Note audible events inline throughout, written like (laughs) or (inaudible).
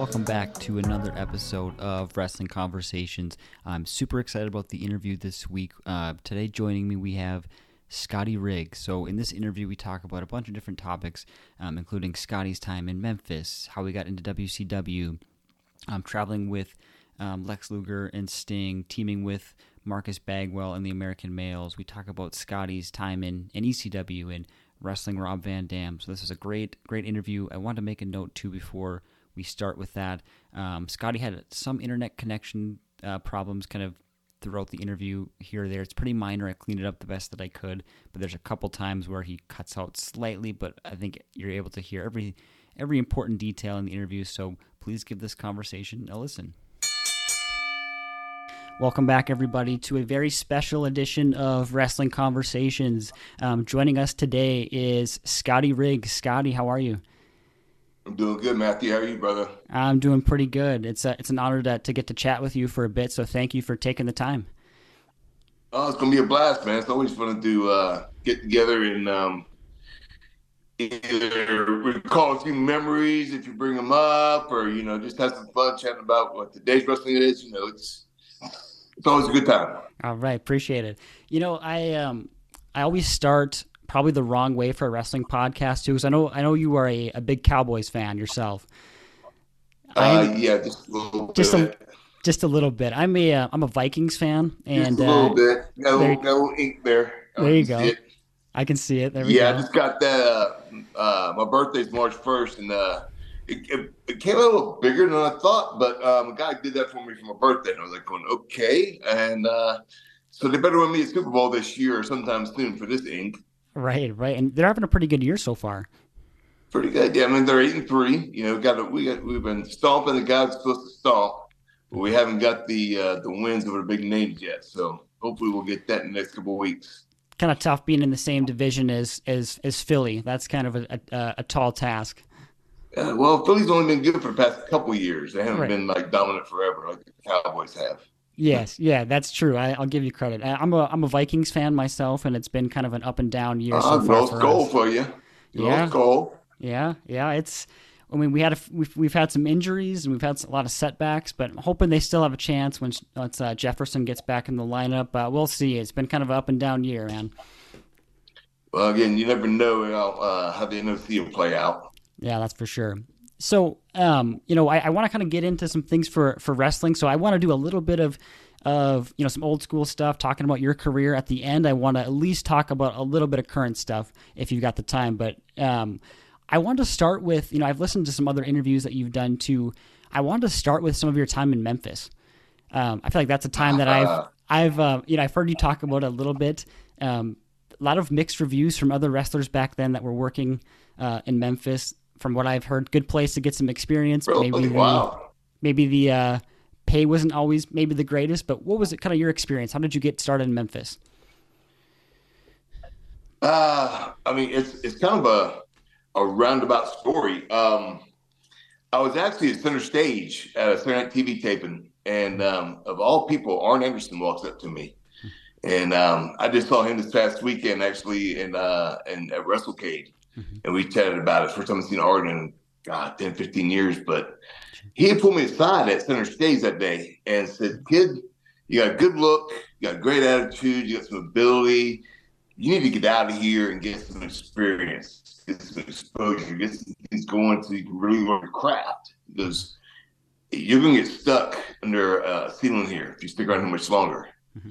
welcome back to another episode of Wrestling Conversations. I'm super excited about the interview this week. Uh, today, joining me, we have Scotty Riggs. So, in this interview, we talk about a bunch of different topics, um, including Scotty's time in Memphis, how he got into WCW, um, traveling with um, Lex Luger and Sting, teaming with Marcus Bagwell and the American Males. We talk about Scotty's time in, in ECW and wrestling Rob Van Dam. So, this is a great, great interview. I want to make a note too before we start with that. Um, Scotty had some internet connection uh, problems kind of throughout the interview here or there. It's pretty minor. I cleaned it up the best that I could, but there's a couple times where he cuts out slightly, but I think you're able to hear every every important detail in the interview. So please give this conversation a listen. Welcome back, everybody, to a very special edition of Wrestling Conversations. Um, joining us today is Scotty Riggs. Scotty, how are you? I'm doing good, Matthew. How are you, brother? I'm doing pretty good. It's a, it's an honor to, to get to chat with you for a bit. So thank you for taking the time. Oh, it's gonna be a blast, man. It's always fun to uh, get together and um, either recall a few memories if you bring them up, or you know, just have some fun chatting about what today's wrestling is. You know, it's it's always a good time. All right, appreciate it. You know, I um I always start probably the wrong way for a wrestling podcast too. Because I know I know you are a, a big Cowboys fan yourself. Uh, yeah, just a little bit. Just a, just a little bit. I'm a am uh, a Vikings fan, and just a little uh, bit. Got a little, got a little ink there. There you go. I can see it. There we yeah, go. I just got that. Uh, uh, my birthday's March first, and uh, it, it, it, came a little bigger than I thought. But um, a guy did that for me for my birthday, and I was like, going okay. And uh, so they better win me a Super Bowl this year or sometime soon for this ink. Right, right, and they're having a pretty good year so far. Pretty good, yeah. I mean, they're eight and three. You know, got a, we got we've been stomping the guys supposed to stomp, but we haven't got the uh, the wins over the big names yet. So hopefully, we'll get that in the next couple of weeks. Kind of tough being in the same division as as as Philly. That's kind of a a, a tall task. Uh, well, Philly's only been good for the past couple years. They haven't right. been like dominant forever like the Cowboys have. Yes, yeah, that's true. I, will give you credit. I, am a I'm a Vikings fan myself, and it's been kind of an up and down year. Uh, so far for goal us. for you. Yeah, goal. Yeah, yeah. It's. I mean, we had a, we've we've had some injuries and we've had a lot of setbacks, but I'm hoping they still have a chance when once uh, Jefferson gets back in the lineup. Uh, we'll see. It's been kind of an up and down year, man. Well, again, you never know how, uh, how the NFC will play out. Yeah, that's for sure. So, um, you know, I, I want to kind of get into some things for for wrestling. So I want to do a little bit of of you know some old school stuff, talking about your career. At the end, I want to at least talk about a little bit of current stuff if you've got the time. But um, I want to start with you know I've listened to some other interviews that you've done too. I wanted to start with some of your time in Memphis. Um, I feel like that's a time that I've I've uh, you know I've heard you talk about a little bit. Um, a lot of mixed reviews from other wrestlers back then that were working uh, in Memphis from what I've heard, good place to get some experience. Really? Maybe wow. the, maybe the uh, pay wasn't always maybe the greatest, but what was it kind of your experience? How did you get started in Memphis? Uh, I mean, it's it's kind of a a roundabout story. Um, I was actually at center stage at a Saturday Night TV taping, and um, of all people, Arn Anderson walks up to me, and um, I just saw him this past weekend actually in uh, in at WrestleCade, mm-hmm. and we chatted about it. First time I've seen Arn in God 10, 15 years, but he had pulled me aside at center stage that day and said, "Kid, you got a good look, you got a great attitude, you got some ability. You need to get out of here and get some experience, get some exposure, get some things going so you can really learn your craft. Because you're gonna get stuck under a ceiling here if you stick around here much longer." Mm-hmm.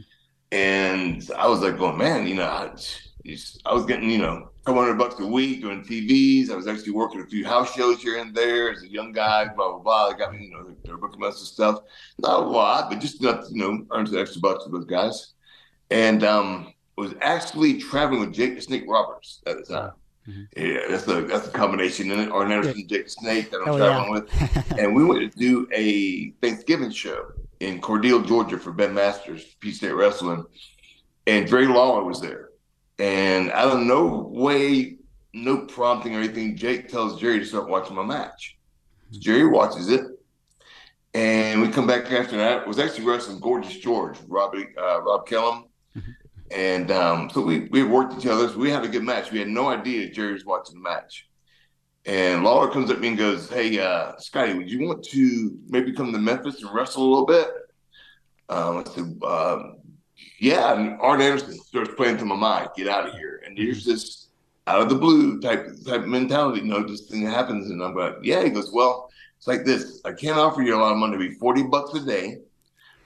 And I was like, "Going, man, you know, I, I was getting, you know, couple hundred bucks a week doing TVs. I was actually working a few house shows here and there as a young guy, blah, blah, blah. They got me, you know, they're booking us and stuff. Not a lot, but just enough, you know, earn some extra bucks for those guys. And um, was actually traveling with Jake the Snake Roberts at the time. Mm-hmm. Yeah, that's a that's a combination in it. Arn Anderson, Jake the Snake that I'm traveling yeah. with. (laughs) and we went to do a Thanksgiving show in Cordele, Georgia for Ben Masters, Peach State Wrestling. And Jerry Lawler was there and out of no way, no prompting or anything, Jake tells Jerry to start watching my match. So Jerry watches it. And we come back after that. It was actually wrestling Gorgeous George, Robbie, uh, Rob Kellum. Mm-hmm. And um, so we we worked each other. So we had a good match. We had no idea Jerry was watching the match. And Lawler comes up to me and goes, "Hey, uh, Scotty, would you want to maybe come to Memphis and wrestle a little bit?" Um, I said, uh, "Yeah." And Arn Anderson starts playing to my mind, "Get out of here!" And there's this out of the blue type type mentality. You know, this thing happens, and I'm like, "Yeah." He goes, "Well, it's like this. I can't offer you a lot of money. It'll be forty bucks a day,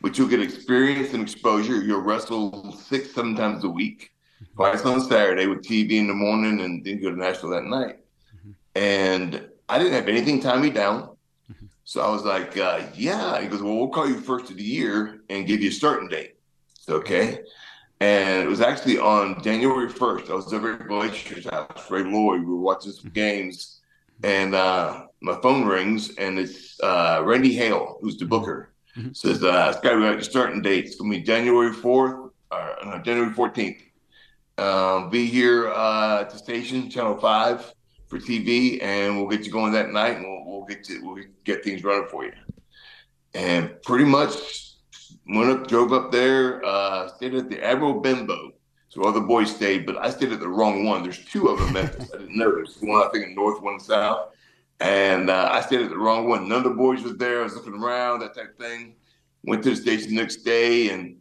but you'll get experience and exposure. You'll wrestle six, seven times a week, mm-hmm. twice on Saturday with TV in the morning, and then go to Nashville that night." Mm-hmm. And I didn't have anything tie me down. Mm-hmm. So I was like, uh, yeah. He goes, well, we'll call you first of the year and give you a starting date. It's okay. And it was actually on January 1st. I was over at Glacier's house, Ray Lloyd. We were watching some games. And uh, my phone rings, and it's uh, Randy Hale, who's the booker. Mm-hmm. Says, uh, Scott, we got your starting date. It's going to be January 4th, or no, January 14th. Um, be here uh, at the station, Channel 5 for TV, and we'll get you going that night, and we'll, we'll get to we'll get things running for you. And pretty much went up, drove up there, uh, stayed at the Admiral Benbow. So other boys stayed, but I stayed at the wrong one. There's two of them in Memphis. I didn't know there's one I think in north, one in south. And uh, I stayed at the wrong one. None of the boys was there. I was looking around, that type of thing. Went to the station the next day and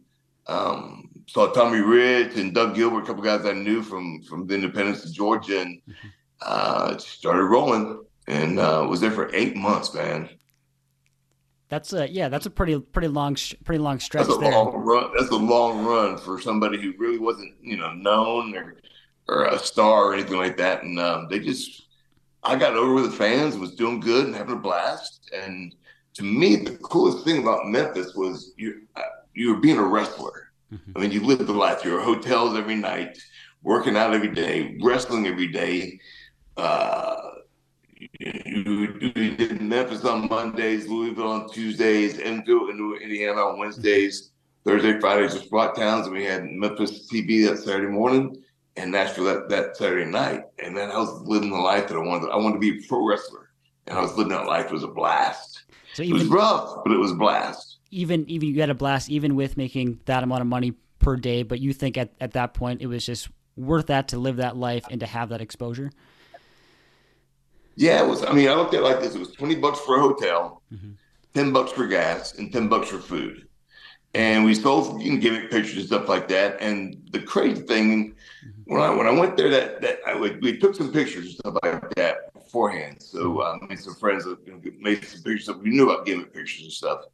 um, saw Tommy Rich and Doug Gilbert, a couple guys I knew from from the Independence of Georgia, and uh, started rolling and uh, was there for eight months, man. That's a yeah, that's a pretty pretty long pretty long stretch That's a there. long run. That's a long run for somebody who really wasn't, you know, known or or a star or anything like that. And um, they just, I got over with the fans, was doing good and having a blast. And to me, the coolest thing about Memphis was you uh, you were being a wrestler. I mean, you lived the life. You were hotels every night, working out every day, wrestling every day. Uh, you, you did Memphis on Mondays, Louisville on Tuesdays, Enfield and Indiana on Wednesdays, Thursday, Fridays were spot towns, and we had Memphis TV that Saturday morning and Nashville that, that Saturday night. And then I was living the life that I wanted. I wanted to be a pro wrestler, and I was living that life. It was a blast. So It was rough, but it was a blast. even even you had a blast even with making that amount of money per day, but you think at, at that point it was just worth that to live that life and to have that exposure. Yeah, it was. I mean, I looked at it like this: it was twenty bucks for a hotel, ten bucks for gas, and ten bucks for food. And we sold you can gimmick pictures and stuff like that. And the crazy thing, when I when I went there, that that I would, we took some pictures and stuff like that beforehand. So uh, I made some friends that you know, made some pictures. We knew about gimmick pictures and stuff.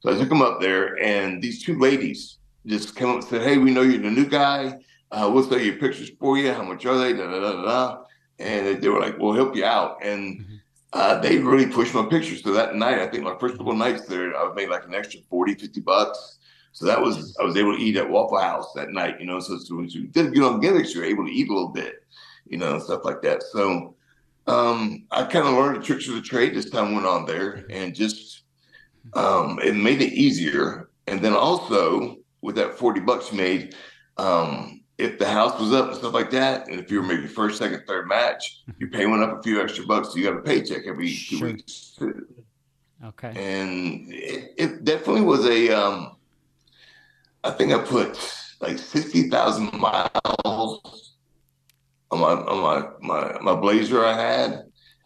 So I took them up there, and these two ladies just came up and said, "Hey, we know you're the new guy. Uh, we'll sell your pictures for you. How much are they?" Da, da, da, da. And they- they were like, "We'll help you out." And uh, they really pushed my pictures. So that night, I think my first couple of nights there, I made like an extra 40, 50 bucks. So that was, I was able to eat at Waffle House that night, you know. So, so when you did get on gimmicks, you're able to eat a little bit, you know, and stuff like that. So um, I kind of learned the tricks of the trade as time went on there and just, um, it made it easier. And then also with that 40 bucks you made, um, if the house was up and stuff like that, and if you were maybe first, second, third match, you pay one up a few extra bucks. So you got a paycheck every two weeks. too. Okay. And it, it definitely was a, um, I think I put like 60,000 miles on my, on my, my, my blazer I had.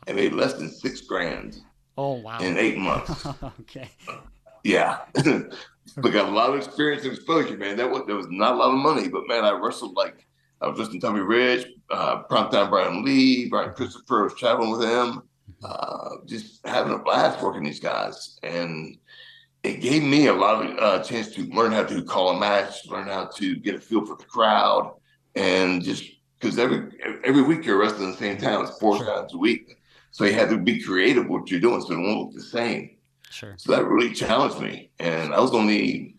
I made less than six grand Oh wow. in eight months. (laughs) okay. Yeah. (laughs) but got a lot of experience and exposure, man. That was, there was not a lot of money, but man, I wrestled like I was listening to Tommy Rich, uh, primetime Brian Lee, Brian Christopher, I was traveling with him, uh, just having a blast working these guys. And it gave me a lot of uh, chance to learn how to call a match, learn how to get a feel for the crowd, and just because every every week you're wrestling in the same town, it's four times a week. So you have to be creative what you're doing, so it won't look the same. Sure. So that really challenged me. And I was only,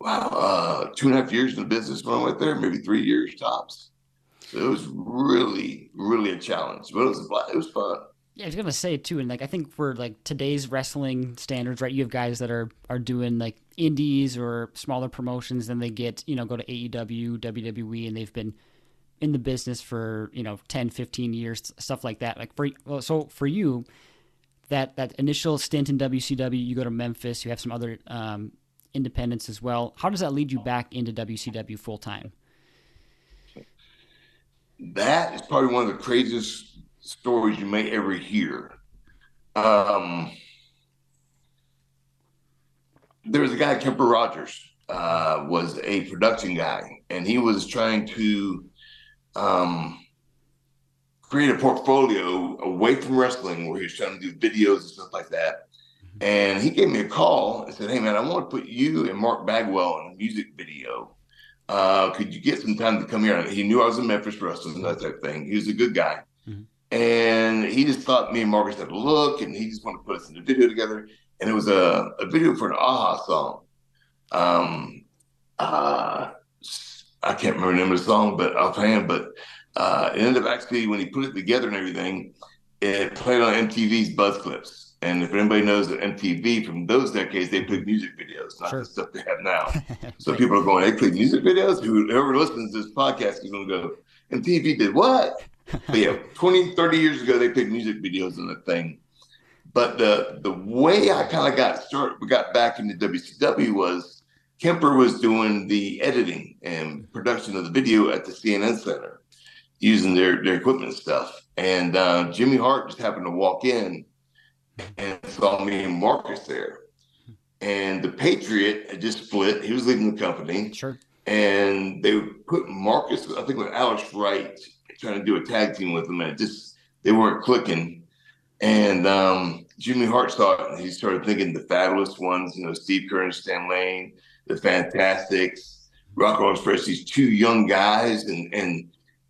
wow, uh, two and a half years in the business when I went there, maybe three years tops. So it was really, really a challenge, but it was, it was fun. Yeah, I was gonna say too, and like I think for like today's wrestling standards, right? You have guys that are are doing like indies or smaller promotions, then they get you know go to AEW, WWE, and they've been in the business for you know 10, 15 years, stuff like that. Like for well, so for you, that that initial stint in WCW, you go to Memphis, you have some other um, independence as well. How does that lead you back into WCW full time? That is probably one of the craziest stories you may ever hear. Um, there was a guy, Kemper Rogers, uh, was a production guy, and he was trying to um, create a portfolio away from wrestling where he was trying to do videos and stuff like that. Mm-hmm. And he gave me a call and said, Hey, man, I want to put you and Mark Bagwell in a music video. Uh, could you get some time to come here? He knew I was in Memphis wrestling and that type of thing. He was a good guy. Mm-hmm. And he just thought me and Marcus had a look, and he just wanted to put us in a video together. And it was a, a video for an a-ha song. Um, uh, I can't remember the name of the song, but offhand, but uh, it ended up actually when he put it together and everything, it played on MTV's Buzz Clips. And if anybody knows that MTV from those decades, they played music videos, not sure. the stuff they have now. (laughs) so people are going, they play music videos? Whoever listens to this podcast is going to go, MTV did what? but yeah, (laughs) 20, 30 years ago, they played music videos on the thing. But the the way I kind of got started, we got back into WCW was Kemper was doing the editing and production of the video at the CNN Center using their, their equipment stuff. And uh, Jimmy Hart just happened to walk in and saw me and Marcus there. And the Patriot had just split. He was leaving the company. Sure. And they put Marcus, I think with Alex Wright, trying to do a tag team with him, and it just they weren't clicking. And um, Jimmy Hart saw it, and he started thinking the fabulous ones, you know, Steve Keirn and Stan Lane, the Fantastics, Rock 'n' Roll Express, these two young guys, and and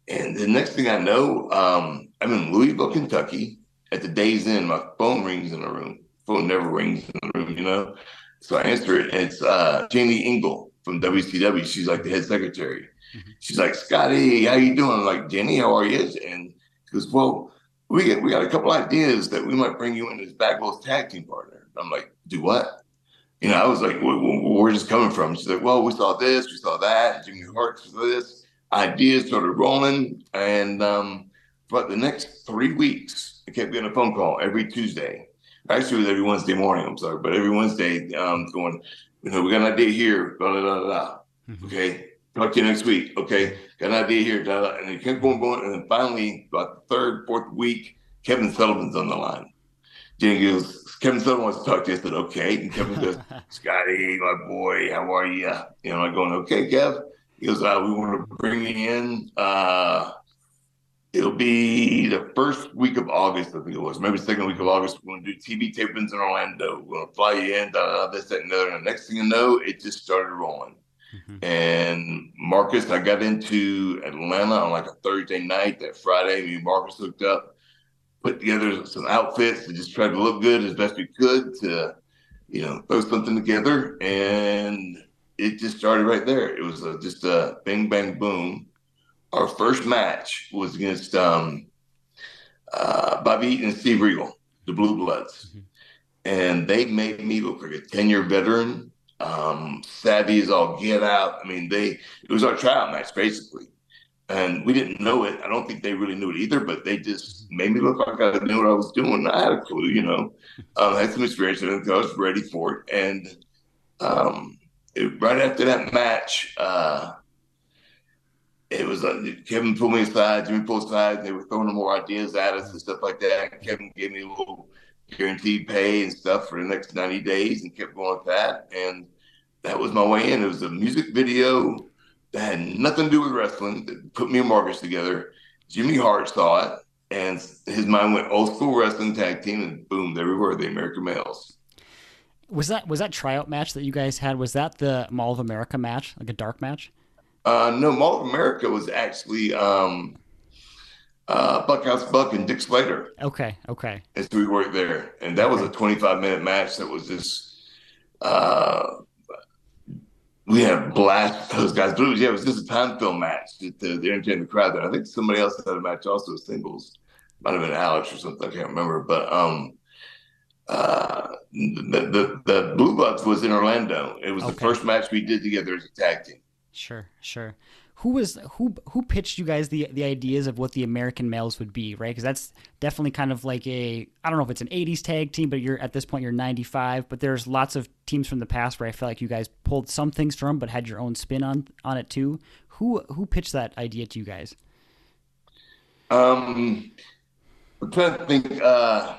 and the next thing I know, um, I'm in Louisville, Kentucky, at the Days Inn, My phone rings in the room. Phone never rings in the room, you know. So I answer it, and it's uh, Janie Engel from WCW. She's like the head secretary. Mm-hmm. She's like, Scotty, how you doing? I'm like, Jenny, how are you? And she goes, well, we get, we got a couple ideas that we might bring you in as Bagwell's tag team partner. I'm like, do what? You know, I was like, where's this coming from? She's like, well, we saw this, we saw that, Jimmy Hart saw this. Ideas started rolling. And um, but the next three weeks, I kept getting a phone call every Tuesday. Actually, it was every Wednesday morning, I'm sorry, but every Wednesday, um, going, you know, we got an idea here, blah, blah, blah, blah. Mm-hmm. Okay, talk to you next week. Okay, got an idea here. And he kept going, going. And then finally, about the third, fourth week, Kevin Sullivan's on the line. Jenny goes, Kevin Sullivan wants to talk to you. I said, okay. And Kevin goes, (laughs) Scotty, my boy, how are you? You know, I'm going, okay, Kev. He goes, uh, we want to bring you in. Uh, it'll be the first week of August, I think it was, maybe second week of August. We're going to do TV tapings in Orlando. We're going to fly you in, da, da, this, that, and the other. And the next thing you know, it just started rolling. Mm-hmm. And Marcus, I got into Atlanta on like a Thursday night. That Friday, me and Marcus hooked up, put together some outfits to just try to look good as best we could to, you know, throw something together. And it just started right there. It was a, just a bang, bang, boom. Our first match was against um, uh, Bobby Eaton and Steve Regal, the Blue Bloods. Mm-hmm. And they made me look like a 10 year veteran um, savvy as all get out. I mean, they it was our trial match basically, and we didn't know it. I don't think they really knew it either, but they just made me look like I knew what I was doing. I had a clue, you know. Um, I had some experience, and I was ready for it. And um, it, right after that match, uh, it was uh, Kevin pulled me aside, Jimmy pulled aside, and they were throwing more ideas at us and stuff like that. Kevin gave me a little guaranteed pay and stuff for the next 90 days and kept going with that. And that was my way in. It was a music video that had nothing to do with wrestling that put me and Marcus together. Jimmy Hart saw it and his mind went old school wrestling tag team and boom, there we were, the American males. Was that was that tryout match that you guys had? Was that the Mall of America match, like a dark match? Uh, no, Mall of America was actually um, uh, Bunkhouse Buck and Dick Slater. Okay, okay. As we worked there, and that was a 25 minute match. That was just uh, we had blast those guys. But it was, yeah, it was just a time film match to, to entertain the crowd. There, I think somebody else had a match also singles. Might have been Alex or something. I can't remember, but um, uh, the, the the Blue Bloods was in Orlando. It was okay. the first match we did together as a tag team. Sure, sure. who was who who pitched you guys the the ideas of what the American males would be, right? Because that's definitely kind of like a I don't know if it's an '80s tag team, but you're at this point you're 95. But there's lots of teams from the past where I feel like you guys pulled some things from, but had your own spin on on it too. Who who pitched that idea to you guys? Um, I'm trying to think. Uh,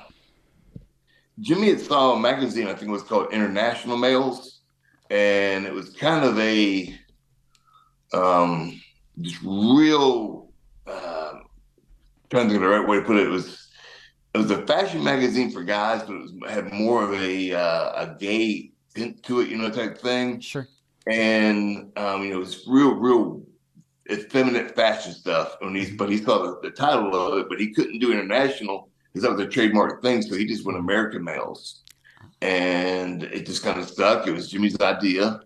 Jimmy had saw a magazine, I think it was called International Males, and it was kind of a um, just real. Uh, trying to think of the right way to put it. It was it was a fashion magazine for guys, but it was, had more of a uh, a gay tint to it, you know, type thing. Sure. And um, you know, it was real, real effeminate fashion stuff. And he, but he saw the, the title of it, but he couldn't do international because that was a trademark thing. So he just went American males, and it just kind of stuck. It was Jimmy's idea,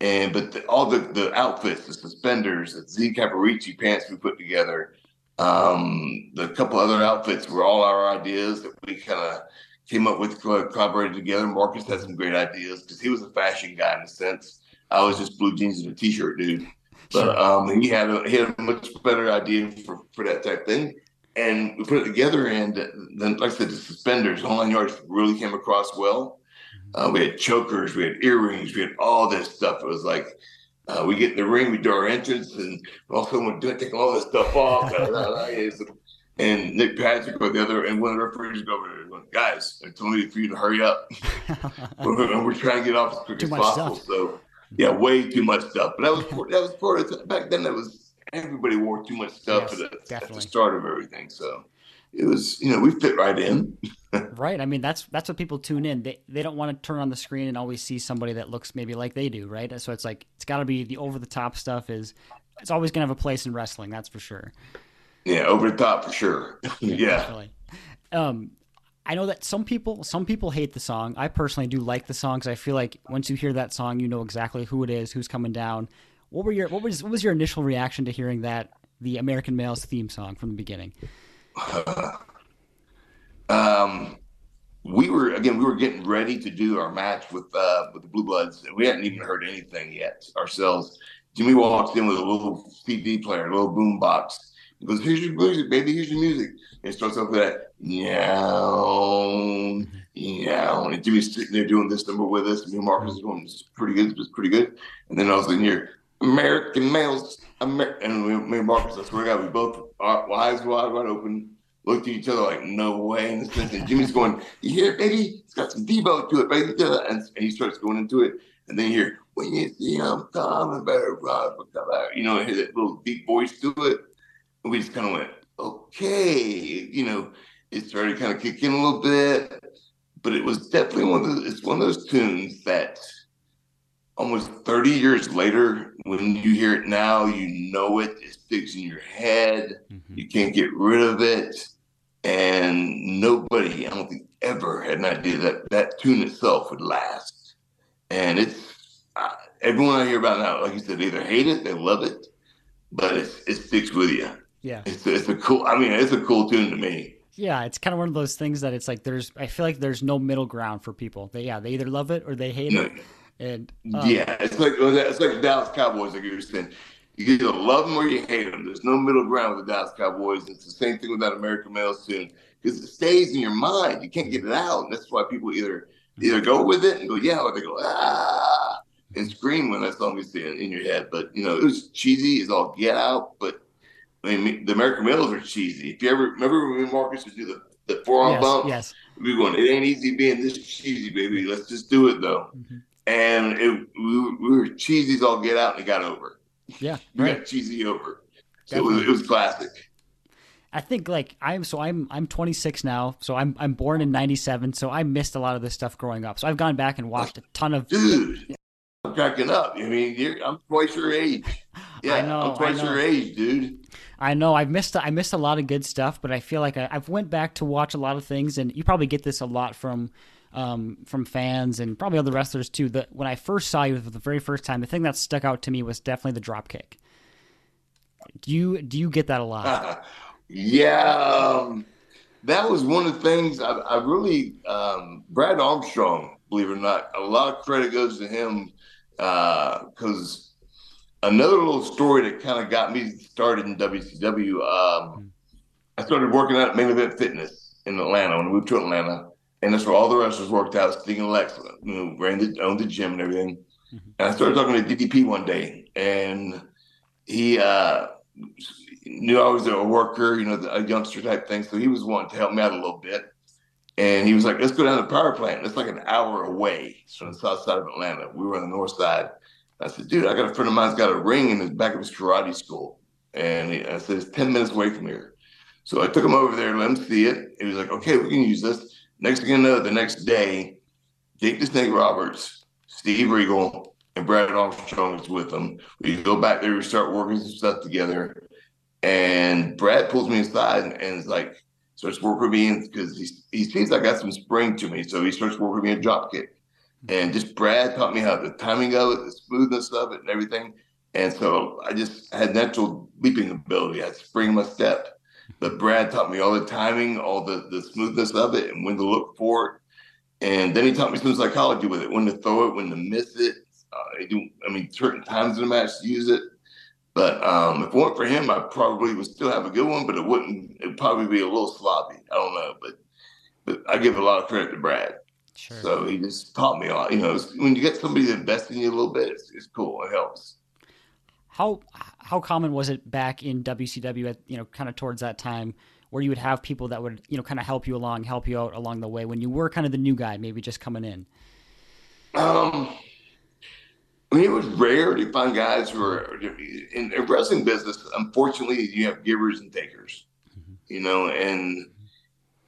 and but the, all the the outfits, the suspenders, the Z Cavaricci pants we put together, um, the couple other outfits were all our ideas that we kind of came up with, collaborated together. Marcus had some great ideas because he was a fashion guy in a sense. I was just blue jeans and a t-shirt dude. But um, he had a, he had a much better idea for, for that type thing, and we put it together. And then, like I said, the suspenders, the whole yards really came across well. Uh, we had chokers, we had earrings, we had all this stuff. It was like uh, we get in the ring, we do our entrance, and all of a sudden we're doing, taking all this stuff off. (laughs) and Nick Patrick or the other, and one of the referees go over there going, guys, I told you for you to hurry up. (laughs) we're, we're, trying to get off as quick Too as possible. Stuff. So yeah, way too much stuff. But that was (laughs) that was part of back then. That was everybody wore too much stuff yes, at, the, at the start of everything. So it was you know we fit right in. (laughs) right. I mean that's that's what people tune in. They they don't want to turn on the screen and always see somebody that looks maybe like they do. Right. So it's like it's got to be the over the top stuff. Is it's always gonna have a place in wrestling. That's for sure. Yeah, over the top for sure. (laughs) (laughs) yeah. Um, I know that some people some people hate the song. I personally do like the song because I feel like once you hear that song, you know exactly who it is, who's coming down. What were your what was what was your initial reaction to hearing that the American Males theme song from the beginning? (sighs) um, we were again we were getting ready to do our match with uh, with the Blue Bloods. We hadn't even heard anything yet ourselves. Jimmy walks in with a little CD player, a little boom box. He goes, "Here's your music, baby. Here's your music." And it starts off with that yeah, yeah. And Jimmy's sitting there doing this number with us. And Me and Marcus is going, it's pretty good, it's pretty good. And then I was in here, American males, Amer-, and we, me and Marcus, I swear to God, we both, our eyes wide, wide open, looked at each other like, no way. And, and Jimmy's going, you hear it, baby? It's got some Devo to it, baby. And, and he starts going into it. And then you hear, when you see him coming, better run. You know, hear that little deep voice to it. And we just kind of went, okay, you know, it started kind of kicking a little bit, but it was definitely one of the, it's one of those tunes that almost 30 years later, when you hear it now, you know it, it sticks in your head, mm-hmm. you can't get rid of it. And nobody, I don't think, ever had an idea that that tune itself would last. And it's uh, everyone I hear about now, like you said, they either hate it, they love it, but it sticks with you. Yeah, it's it's a cool. I mean, it's a cool tune to me. Yeah, it's kind of one of those things that it's like there's. I feel like there's no middle ground for people. They yeah, they either love it or they hate no. it. And um, yeah, it's like it's like Dallas Cowboys, like you were saying. You either love them or you hate them. There's no middle ground with the Dallas Cowboys. It's the same thing with that American Male tune because it stays in your mind. You can't get it out. And that's why people either either go with it and go yeah, or they go ah and scream when that song is in, in your head. But you know, it was cheesy. It's all get out, but I mean, the American males are cheesy. If you ever remember when Marcus would do the, the forearm yes, bump, yes, we going, it ain't easy being this cheesy, baby. Let's just do it though. Mm-hmm. And it, we, we were cheesy all get out and it got over. Yeah, we right. got cheesy over. So it was, it was classic. I think like I'm so I'm I'm 26 now, so I'm I'm born in '97, so I missed a lot of this stuff growing up. So I've gone back and watched a ton of. Dude, I'm cracking up. I mean, I'm twice your age. (laughs) Yeah, I know, I'm twice your age, dude. I know I've missed I missed a lot of good stuff, but I feel like I, have went back to watch a lot of things, and you probably get this a lot from um, from fans and probably other wrestlers too. That when I first saw you for the very first time, the thing that stuck out to me was definitely the drop kick. Do you do you get that a lot? (laughs) yeah, um, that was one of the things I, I really um, Brad Armstrong, believe it or not, a lot of credit goes to him because. Uh, another little story that kind of got me started in WCW. Um, I started working out at Main Event Fitness in Atlanta when I moved to Atlanta, and that's where all the wrestlers worked out. And Lex, you know, ran the owned the gym and everything. Mm-hmm. And I started talking to DDP one day, and he uh, knew I was a worker, you know, a youngster type thing. So he was wanting to help me out a little bit. And he was like, let's go down to the power plant. It's like an hour away from the south side of Atlanta. We were on the north side. I said, dude, I got a friend of mine's got a ring in the back of his karate school. And he, I said, it's 10 minutes away from here. So I took him over there, let him see it. He was like, okay, we can use this. Next thing you know, the next day, Jake the Snake Roberts, Steve Regal, and Brad Armstrong was with them. We go back there, we start working some stuff together. And Brad pulls me aside and, and is like, starts working me because he, he sees I got some spring to me. So he starts working me a drop kick. And just Brad taught me how the timing of it, the smoothness of it, and everything. And so I just had natural leaping ability. I spring my step. But Brad taught me all the timing, all the, the smoothness of it, and when to look for it. And then he taught me some psychology with it, when to throw it, when to miss it. Uh, I do, I mean, certain times in the match to use it. But um, if it weren't for him, I probably would still have a good one, but it wouldn't. It'd probably be a little sloppy. I don't know, but but I give a lot of credit to Brad. Sure. So he just taught me a lot. You know, when you get somebody to invest in you a little bit, it's, it's cool. It helps. How how common was it back in WCW at you know kind of towards that time where you would have people that would you know kind of help you along, help you out along the way when you were kind of the new guy, maybe just coming in? Um, I mean, it was rare to find guys who are in the wrestling business. Unfortunately, you have givers and takers, mm-hmm. you know, and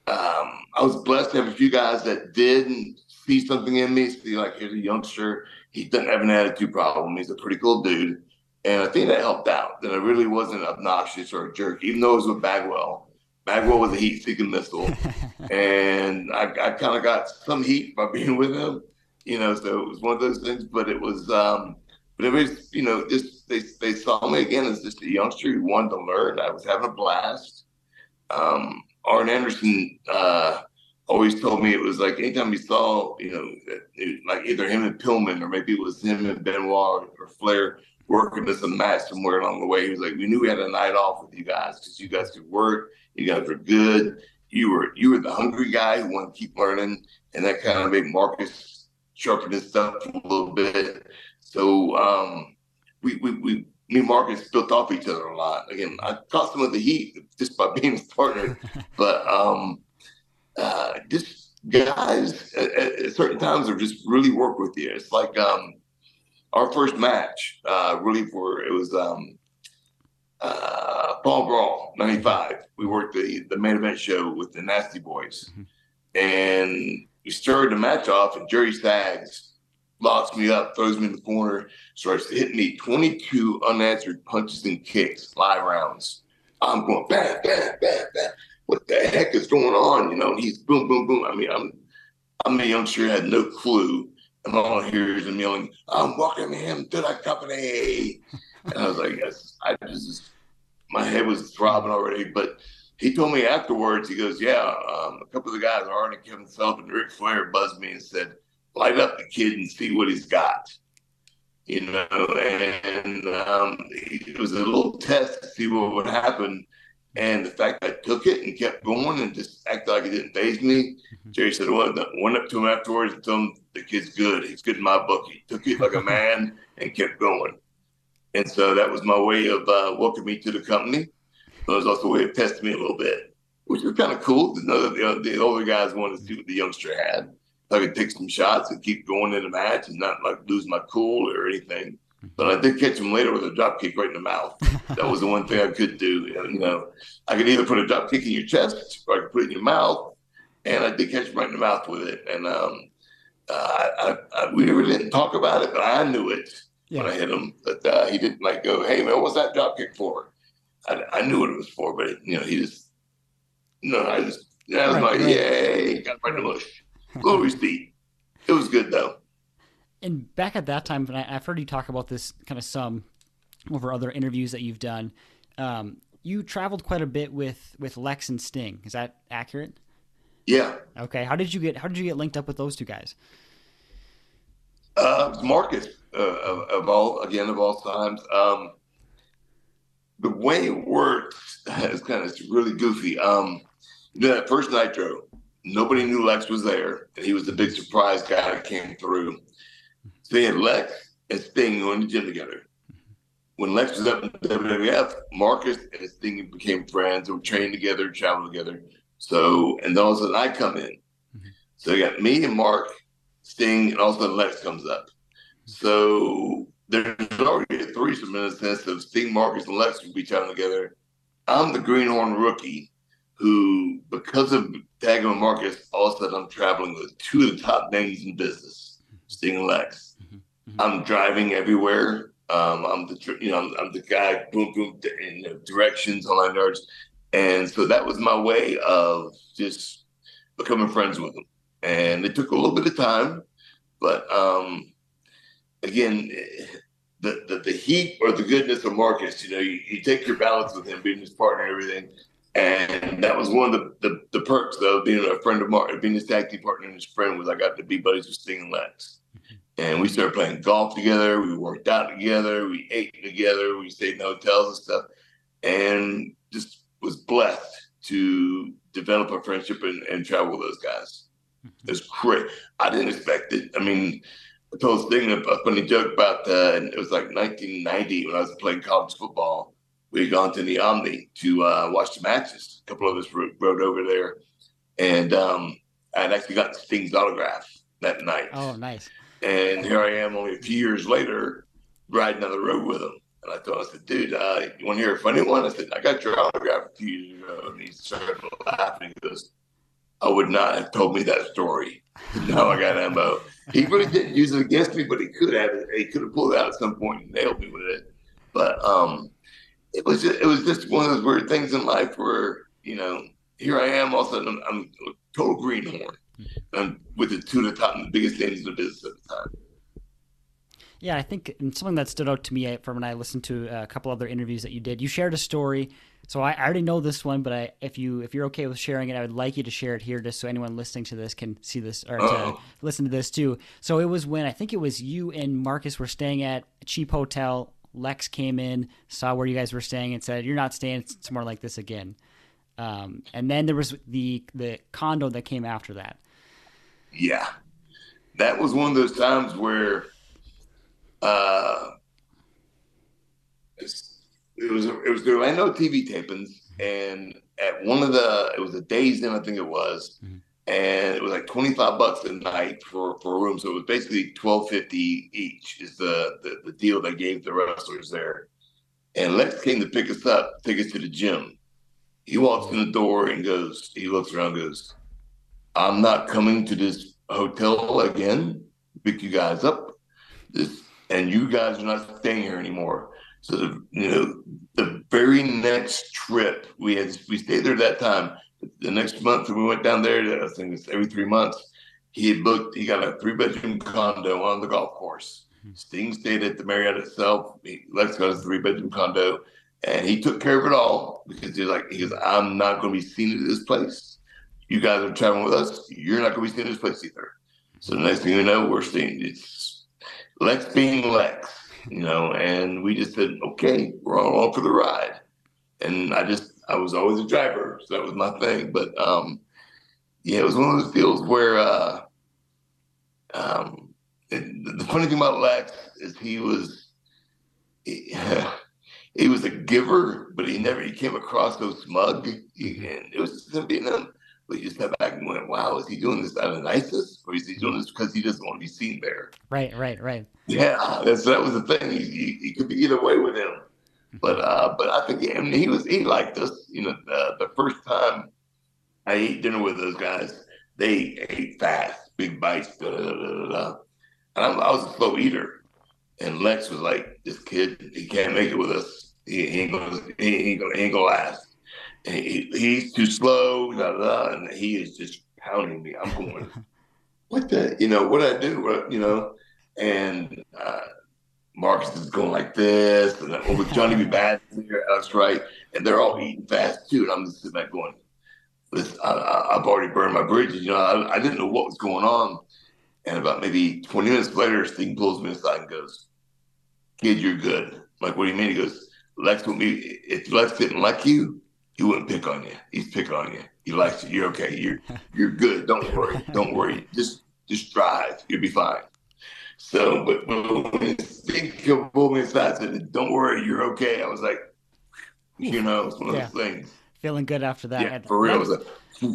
um, I was blessed to have a few guys that did see something in me. See, like, here's a youngster. He doesn't have an attitude problem. He's a pretty cool dude. And I think that helped out that I really wasn't obnoxious or a jerk, even though it was with Bagwell. Bagwell was a heat seeking missile. (laughs) and I, I kind of got some heat by being with him you know, so it was one of those things. But it was, um, but it was, you know, just they they saw me again as just a youngster who wanted to learn. I was having a blast. Um, Arn Anderson uh, always told me it was like anytime he saw, you know, it, like either him and Pillman or maybe it was him and Benoit or Flair working as a match somewhere along the way. He was like, we knew we had a night off with you guys because you guys could work. You guys were good. You were you were the hungry guy who wanted to keep learning, and that kind of made Marcus sharpen his stuff a little bit. So um, we, we, we, me and Marcus built off each other a lot. Again, I caught some of the heat just by being his partner, (laughs) but um, uh, just guys at, at, certain times are just really work with you. It's like um, our first match, uh, really for it was um, uh, Fall Brawl '95. We worked the the main event show with the Nasty Boys, mm-hmm. and we started the match off, and Jerry Sags locks me up, throws me in the corner, starts to hit me 22 unanswered punches and kicks, live rounds. I'm going bam, bam, bam, bam. What the heck is going on? You know, he's boom, boom, boom. I mean, I'm I'm a youngster, had no clue. And all I hear is him yelling, I'm welcoming him to the company. And I was like, yes, I just, my head was throbbing already. But he told me afterwards, he goes, Yeah, um, a couple of the guys, Arn and Kevin Sullivan and Ric Flair, buzzed me and said, Light up the kid and see what he's got. You know, and um, it was a little test to see what would happen. And the fact that I took it and kept going and just acted like it didn't phase me, mm-hmm. Jerry said, well, went up to him afterwards and told him the kid's good. He's good in my book. He took it like a (laughs) man and kept going. And so that was my way of uh, welcoming me to the company. But it was also a way of testing me a little bit, which was kind of cool to know that the, the older guys wanted to see what the youngster had. I could take some shots and keep going in the match and not like lose my cool or anything. But I did catch him later with a drop kick right in the mouth. That was the one thing I could do. You know, I could either put a drop kick in your chest or I could put it in your mouth. And I did catch him right in the mouth with it. And um, uh, I, I, we really didn't talk about it, but I knew it yeah. when I hit him. But uh, he didn't like go, "Hey man, what's that drop kick for?" I, I knew what it was for, but you know, he just no, I just I was right, like, right. yay, got right in the mush. Glory speed. It was good though. And back at that time, and I've heard you talk about this kind of some over other interviews that you've done. Um, you traveled quite a bit with with Lex and Sting. Is that accurate? Yeah. Okay. How did you get How did you get linked up with those two guys? Uh, Marcus uh, of, of, all again of all times. Um, the way it works is kind of really goofy. Um, you know, that first Nitro, nobody knew Lex was there, and he was the big surprise guy that came through. They Lex and Sting going to gym together. When Lex was up in the WWF, Marcus and Sting became friends. They were trained together, traveled together. So, and then all of a sudden I come in. So you got me and Mark, Sting, and all of a sudden Lex comes up. So there's already a threesome in a sense of Sting, Marcus, and Lex will be traveling together. I'm the greenhorn rookie who, because of with Marcus, all of a sudden I'm traveling with two of the top names in business, Sting and Lex. Mm-hmm. Mm-hmm. I'm driving everywhere. Um, I'm the you know I'm, I'm, the guy boom boom in directions on my nerves, and so that was my way of just becoming friends with them. And it took a little bit of time, but um, again, the, the, the heat or the goodness of Marcus, you know, you, you take your balance with him being his partner and everything. And that was one of the, the, the perks of being a friend of Mark, being his tag team partner and his friend was I got to be buddies with Sting and Lex. And we started playing golf together. We worked out together. We ate together. We stayed in hotels and stuff. And just was blessed to develop a friendship and, and travel with those guys. Mm-hmm. It's great. I didn't expect it. I mean, I told Sting a funny joke about uh, it was like 1990 when I was playing college football. We had gone to the Omni to uh, watch the matches. A couple of us rode, rode over there, and um, I'd actually got Sting's autograph that night. Oh, nice! And here I am, only a few years later, riding on the road with him. And I told him, I said, dude, uh, you want to hear a funny one? I said, I got your autograph a few years ago. And he started laughing. He goes, I would not have told me that story. (laughs) now I got ammo. He really didn't use it against me, but he could have. He could have pulled it out at some point and nailed me with it. But um, it was just, it was just one of those weird things in life where you know here I am. All of a sudden, I'm, I'm a total greenhorn, and with the two of the top and the biggest names in the business at the time. Yeah, I think something that stood out to me uh, from when I listened to a couple other interviews that you did. You shared a story so I, I already know this one, but I, if you if you're okay with sharing it, I would like you to share it here, just so anyone listening to this can see this or to listen to this too. So it was when I think it was you and Marcus were staying at a cheap hotel. Lex came in, saw where you guys were staying, and said, "You're not staying somewhere like this again." Um, and then there was the the condo that came after that. Yeah, that was one of those times where uh, it was it was the Orlando TV tapings, and at one of the it was a Days Inn, I think it was, mm-hmm. and it was like twenty five bucks a night for for a room. So it was basically twelve fifty each is the, the the deal they gave the wrestlers there. And Lex came to pick us up, take us to the gym. He walks in the door and goes, he looks around, goes, "I'm not coming to this hotel again. Pick you guys up. This and you guys are not staying here anymore." So the, you know, the very next trip we had, we stayed there that time. The next month we went down there. I think it's every three months. He had booked. He got a three bedroom condo on the golf course. Mm-hmm. Sting stayed at the Marriott itself. He, Lex got a three bedroom condo, and he took care of it all because he's like, he goes, I'm not going to be seen at this place. You guys are traveling with us. You're not going to be seen at this place either. So the next thing you know, we're seeing it's Lex being Lex you know, and we just said, okay, we're all along for the ride. And I just, I was always a driver, so that was my thing. But um, yeah, it was one of those deals where uh, um, it, the funny thing about Lex is he was, he, (laughs) he, was a giver, but he never, he came across so smug. He, and it was just him being him. But you step back and went, wow, is he doing this out of niceness? Or is he doing this because he doesn't want to be seen there? Right, right, right. Yeah, that's, that was the thing. He, he, he could be either way with him. But uh, but I think I mean, he was he liked us. You know, uh, the first time I ate dinner with those guys, they ate fast, big bites, da, da, da, and I'm, i was a slow eater. And Lex was like, "This kid, he can't make it with us. He, he ain't gonna, he ain't gonna, he ain't gonna last." He, he's too slow, da, da, da, and he is just pounding me. I'm going, (laughs) what the, you know, what I do, what, you know, and uh, Marcus is going like this, and over Johnny B. (laughs) Badd here, Alex Wright, and they're all eating fast too, and I'm just sitting back going, listen, I, have already burned my bridges, you know, I, I, didn't know what was going on, And about maybe 20 minutes later, Sting pulls me aside and goes, Kid, you're good. I'm like, what do you mean? He goes, Lex be if Lex didn't like you, he wouldn't pick on you. He's picking on you. He likes you. You're okay. You're you're good. Don't worry. Don't worry. Just just drive. You'll be fine. So, but when Sting pulled me aside and said, "Don't worry, you're okay," I was like, hmm. you know, it's one of yeah. those things. Feeling good after that. Yeah, for real. I was like, hmm.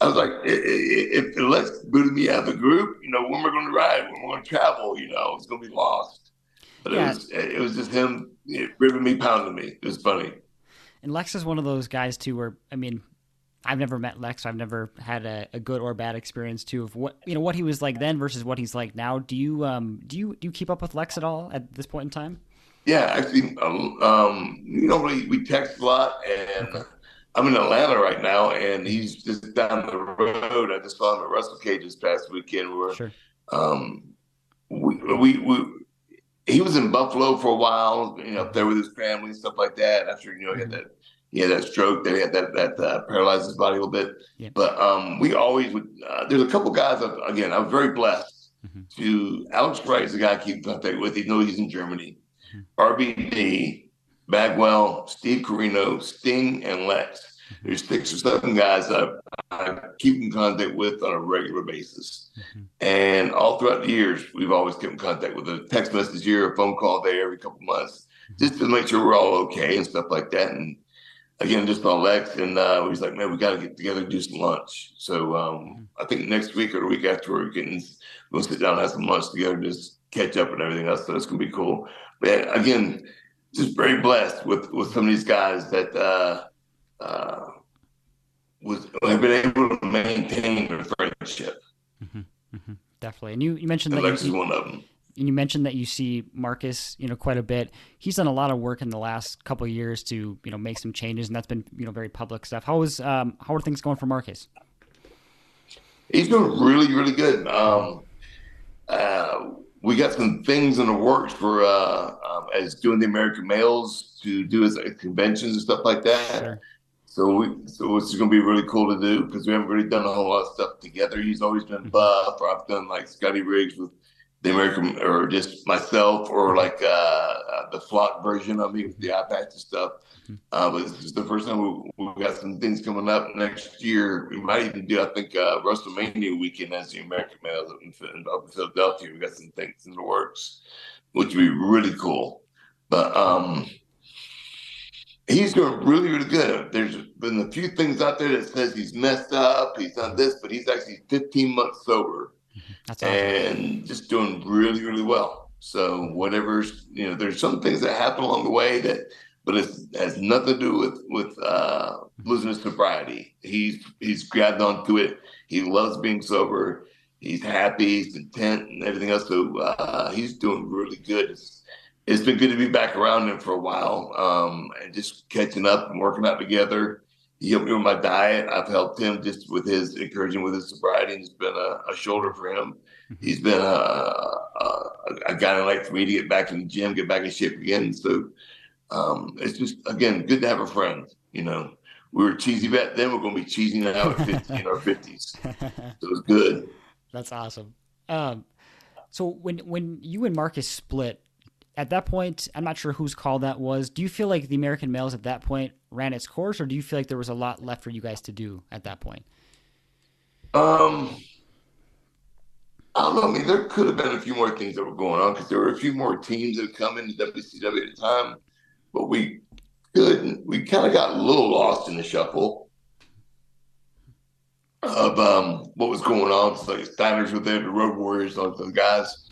I was like, if, Lex booted me out of the group, you know, when we're going to ride, when we're going to travel, you know, it's going to be lost. But yeah. it was it was just him ripping me, pounding me. It was funny. And Lex is one of those guys too, where I mean, I've never met Lex. I've never had a, a, good or bad experience too of what you know what he was like then versus what he's like now. Do you um do you do you keep up with Lex at all at this point in time? Yeah, actually, um, um you know we, we text a lot, and I'm in Atlanta right now, and he's just down the road. I just saw him at WrestleCade this past weekend. Where sure. um we, we we he was in Buffalo for a while, you know, up there with his family, and stuff like that. After you know, he had that he had that stroke, that he had that that uh, paralyzed his body a little bit. Yeah. But um, we always would. Uh, there's a couple guys. That, again, I was very blessed. Mm-hmm. To Alex Wright is the guy I keep contact with. He knows he's in Germany. Mm-hmm. RVD, Bagwell, Steve Corino, Sting, and Lex. There's six or seven guys that I keep in contact with on a regular basis. Mm-hmm. And all throughout the years, we've always kept in contact with a text message here, a phone call there every couple months, mm-hmm. just to make sure we're all okay and stuff like that. And again, just on Lex, and uh, he's like, man, we got to get together and do some lunch. So um, mm-hmm. I think next week or the week after, we're getting, we'll sit down and have some lunch together, just catch up and everything else. So it's going to be cool. But again, just very blessed with, with some of these guys that, uh, uh, was have been able to maintain a friendship. Mm-hmm, mm-hmm, definitely, and you you mentioned and that Lex you, is one of them. And you mentioned that you see Marcus, you know, quite a bit. He's done a lot of work in the last couple of years to, you know, make some changes, and that's been, you know, very public stuff. How is um, how are things going for Marcus? He's doing really, really good. Um, uh, we got some things in the works for uh, um, as doing the American males to do his conventions and stuff like that. Sure. So we, so it's going to be really cool to do because we haven't really done a whole lot of stuff together. He's always been mm-hmm. buff, or I've done like Scotty Riggs with the American, or just myself, or mm-hmm. like uh, the flock version of me with the eye patch and stuff. Mm-hmm. Uh, but this is the first time we, have got some things coming up next year. We might even do, I think, uh, WrestleMania weekend as the American males up in, up in Philadelphia. We've got some things in the works, which would be really cool. But um, he's doing really, really good. There's been a few things out there that says he's messed up, he's done this, but he's actually 15 months sober awesome. and just doing really, really well. So whatever's you know, there's some things that happen along the way that, but it has nothing to do with with uh, losing his sobriety. He's he's grabbed onto it. He loves being sober. He's happy. He's content and everything else. So uh, he's doing really good. It's, it's been good to be back around him for a while um, and just catching up and working out together. He helped me with my diet. I've helped him just with his encouraging with his sobriety, and it's been a, a shoulder for him. Mm-hmm. He's been a, a, a guy that like for me to get back in the gym, get back in shape again. So um, it's just again good to have a friend. You know, we were cheesy back then. We're going to be cheesy now at 50, in our fifties. (laughs) So it's good. That's awesome. Um, so when when you and Marcus split, at that point, I'm not sure whose call that was. Do you feel like the American males at that point ran its course, or do you feel like there was a lot left for you guys to do at that point? Um, I don't know. I mean, there could have been a few more things that were going on because there were a few more teams that come into WCW at the time, but we couldn't. We kind of got a little lost in the shuffle of um, what was going on. So like Steiners were there, the Road Warriors, all those guys,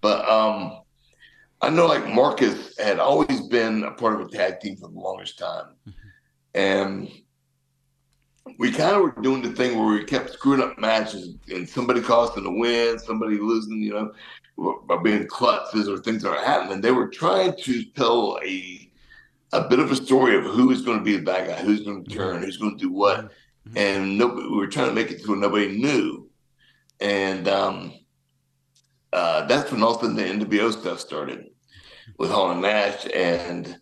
but um I know like Marcus had always been a part of a tag team for the longest time. Mm-hmm. And we kind of were doing the thing where we kept screwing up matches and somebody costing a win, somebody losing, you know, by being klutzes or things that are happening. They were trying to tell a a bit of a story of who is going to be the bad guy, who's going to mm-hmm. turn, who's going to do what. Mm-hmm. And nobody, we were trying to make it so nobody knew. And um, uh, that's when all of a sudden the NWO stuff started with Hall and Nash, and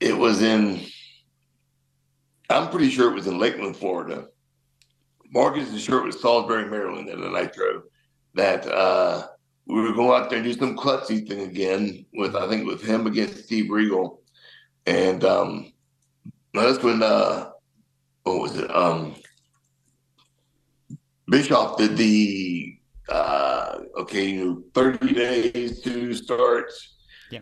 it was in. I'm pretty sure it was in Lakeland, Florida. Marcus is sure it was Salisbury, Maryland, at the Nitro, that uh, we were going out there and do some klutzy thing again with I think with him against Steve Regal, and um, that's when uh, what was it? Um, Bischoff did the uh, okay, you know, thirty days to start. Yeah.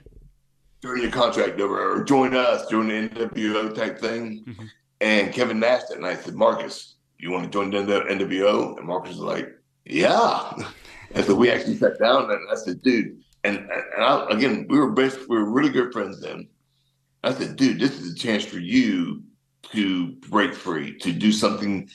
During your contract over or join us during the NWO type thing. Mm-hmm. And Kevin Nash that night said, Marcus, you want to join the NWO? And Marcus was like, Yeah. (laughs) and so we actually sat down and I said, dude, and, and I, again, we were best, we were really good friends then. I said, dude, this is a chance for you to break free, to do something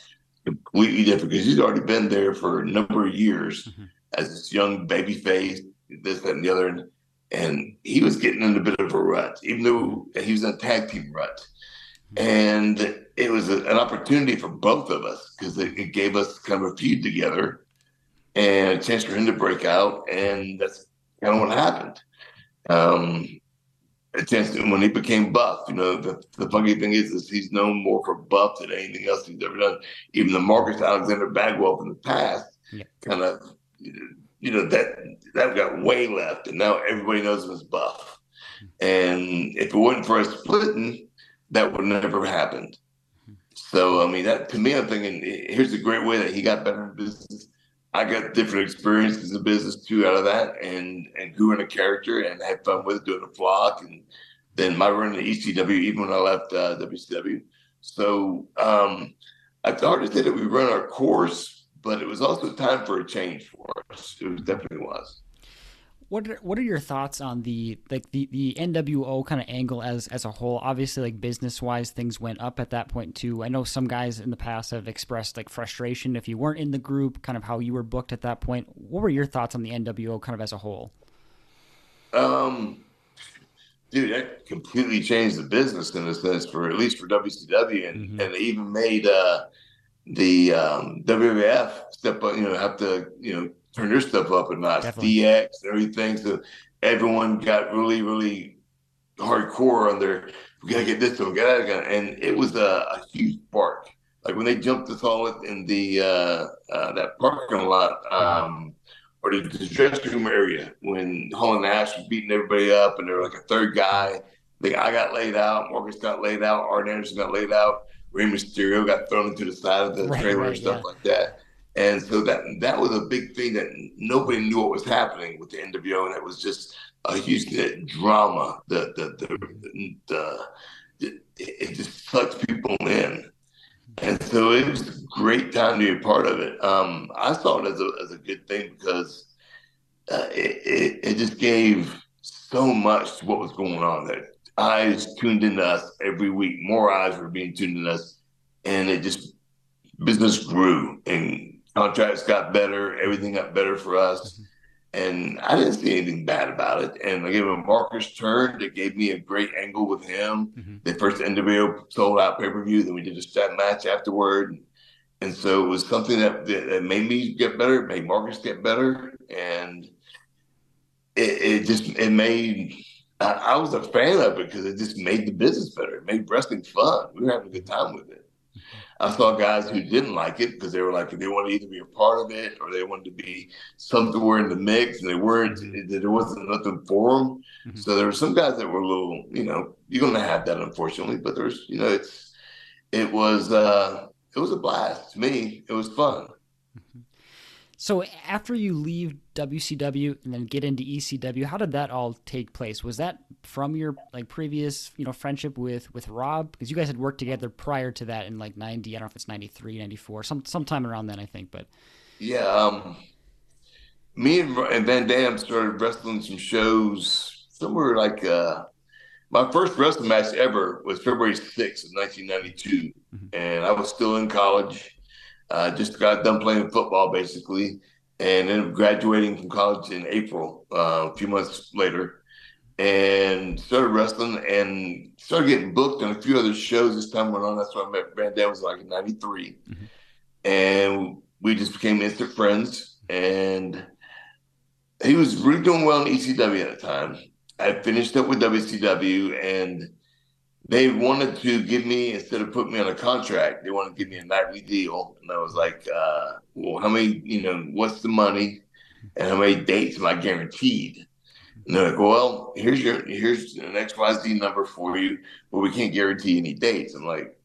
completely different because he's already been there for a number of years mm-hmm. as this young baby face, this, that, and the other. And, and he was getting in a bit of a rut, even though he was in a tag team rut. Mm-hmm. And it was a, an opportunity for both of us because it, it, gave us kind of a feud together and a chance for him to break out. And that's kind of what happened. Um, a chance to, when he became buff. You know, the, the funny thing is, is he's known more for buff than anything else he's ever done. Even the Marcus Alexander Bagwell from the past, yeah. kind of, you know, that that got way left, and now everybody knows him as buff. Hmm. And if it wasn't for us splitting, that would never have happened. Hmm. So I mean, that to me, I'm thinking here's a great way that he got better in business I got different experiences in business too out of that, and and grew in a character and had fun with it, doing a Flock, and then my run to ECW even when I left uh, WCW. So um, I started that we run our course, but it was also time for a change for us. It was definitely was what are, what are your thoughts on the like the, the NWO kind of angle as as a whole? Obviously, like business wise, things went up at that point too. I know some guys in the past have expressed like frustration if you weren't in the group, kind of how you were booked at that point. What were your thoughts on the NWO kind of as a whole? Um, dude, that completely changed the business in a sense for at least for WCW, and mm-hmm. and even made uh the um, WWF step up. You know, have to you know turn their stuff up a notch, Definitely. DX, everything. So everyone got really, really hardcore on their, we gotta get this get that done. And it was a, a, huge spark. Like when they jumped us all in the uh, uh, that parking lot, um, or the, the dressing room area, when Hall and Nash was beating everybody up, and there was like a third guy. The guy got laid out, Marcus got laid out, Arn Anderson got laid out, Rey Mysterio got thrown into the side of the right, trailer right, and stuff yeah. like that. And so that that was a big thing that nobody knew what was happening with the NWO, and it was just a huge drama. The the the, the, it just sucked people in, and so it was a great time to be a part of it. Um, I saw it as a as a good thing because uh, it, it it just gave so much to what was going on. That eyes tuned into us every week. More eyes were being tuned in us, and it just business grew and contracts got better, everything got better for us. Mm-hmm. And I didn't see anything bad about it. And I gave him a Marcus turn that gave me a great angle with him. Mm-hmm. The first NWO sold out pay per view. Then we did a strap match afterward. And so it was something that, that made me get better, made Marcus get better. And it, it just, it made, I, I was a fan of it because it just made the business better. It made wrestling fun. We were having a good time with it. I saw guys who didn't like it because they were like they wanted to either be a part of it or they wanted to be somewhere in the mix, and they weren't. There wasn't nothing for them. Mm-hmm. So there were some guys that were a little, you know, you're gonna have that unfortunately. But there's, you know, it's it was uh it was a blast to me. It was fun. So after you leave WCW and then get into ECW, how did that all take place? Was that from your like previous, you know, friendship with with Rob? Because you guys had worked together prior to that in like 90, I don't know if it's 93, 94, some sometime around then I think, but Yeah, um me and, and Van Dam started wrestling some shows somewhere like uh my first wrestling match ever was February 6th of 1992 mm-hmm. and I was still in college uh, just got done playing football basically, and then graduating from college in April, uh, a few months later, and started wrestling and started getting booked on a few other shows as time went on. That's when I met Van Dam was like in '93, mm-hmm. and we just became instant friends. And he was really doing well in ECW at the time. I finished up with WCW and they wanted to give me instead of putting me on a contract, they wanted to give me a nightly deal, and I was like, uh, "Well, how many? You know, what's the money?" and how many dates am I guaranteed? And they're like, well, here's your here's an XYZ number for you, but we can't guarantee any dates. I'm like,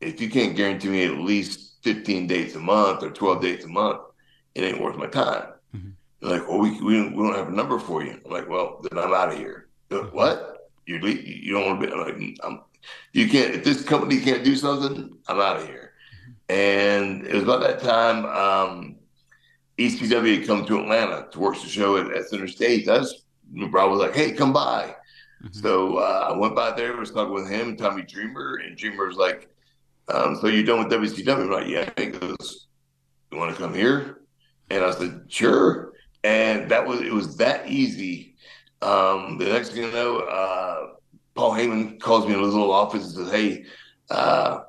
if you can't guarantee me at least 15 dates a month or 12 dates a month, it ain't worth my time. Mm-hmm. They're like, well, we, we, don't, we don't have a number for you. I'm like, well, then I'm out of here. Like, mm-hmm. what? You you don't want to be like, I'm, you can't, if this company can't do something, I'm out of here. And it was about that time, um, ECW had come to Atlanta to watch the show at, at Center Stage. I was, Rob was like, hey, come by. Mm-hmm. So uh, I went by there, was talking with him, Tommy Dreamer, and Dreamer was like, um, so you're done with WCW? I'm like, yeah. He goes, you want to come here? And I said, sure. And that was, it was that easy. Um, the next thing you know, uh, Paul Heyman calls me in his little office and says, hey, uh,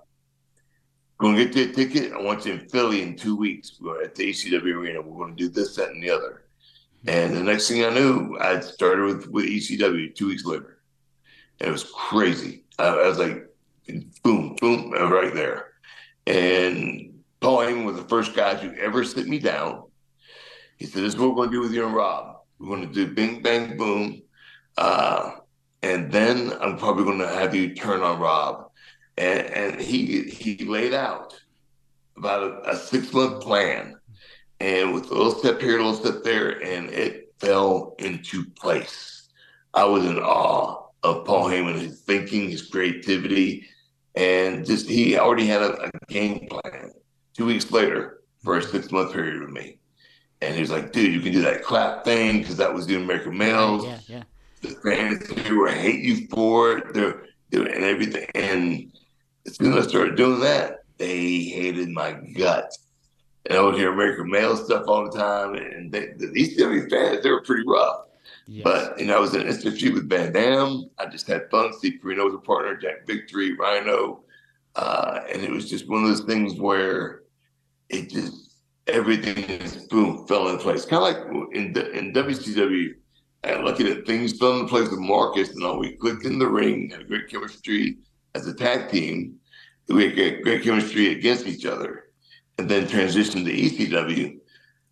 going to get you a ticket. I want you in Philly in two weeks. We're at the ECW arena. We're going to do this, that, and the other. And the next thing I knew, I started with, with ECW two weeks later. And it was crazy. I, I was like, boom, boom, right there. And Paul Heyman was the first guy to ever sit me down. He said, This is what we're going to do with you and Rob. We're going to do bing, bang, boom. Uh, and then I'm probably going to have you turn on Rob. And, and he he laid out about a, a six month plan, and with a little step here, a little step there, and it fell into place. I was in awe of Paul Heyman, his thinking, his creativity, and just he already had a, a game plan. Two weeks later, for a six month period with me, and he was like, "Dude, you can do that clap thing because that was the American males. Yeah, yeah. The fans who were hate you for it, they're doing and everything. And as soon as I started doing that, they hated my guts. And I would hear American male stuff all the time, and they, the ECW fans they were pretty rough. Yes. But you know, I was in an institute with Van Dam. I just had fun. Steve Corino was a partner, Jack Victory, Rhino, uh, and it was just one of those things where it just everything just boom fell in place. Kind of like in in WCW, and looking at things fell in place with Marcus and all. We clicked in the ring, had great chemistry as a tag team. We had great chemistry against each other, and then transitioned to ECW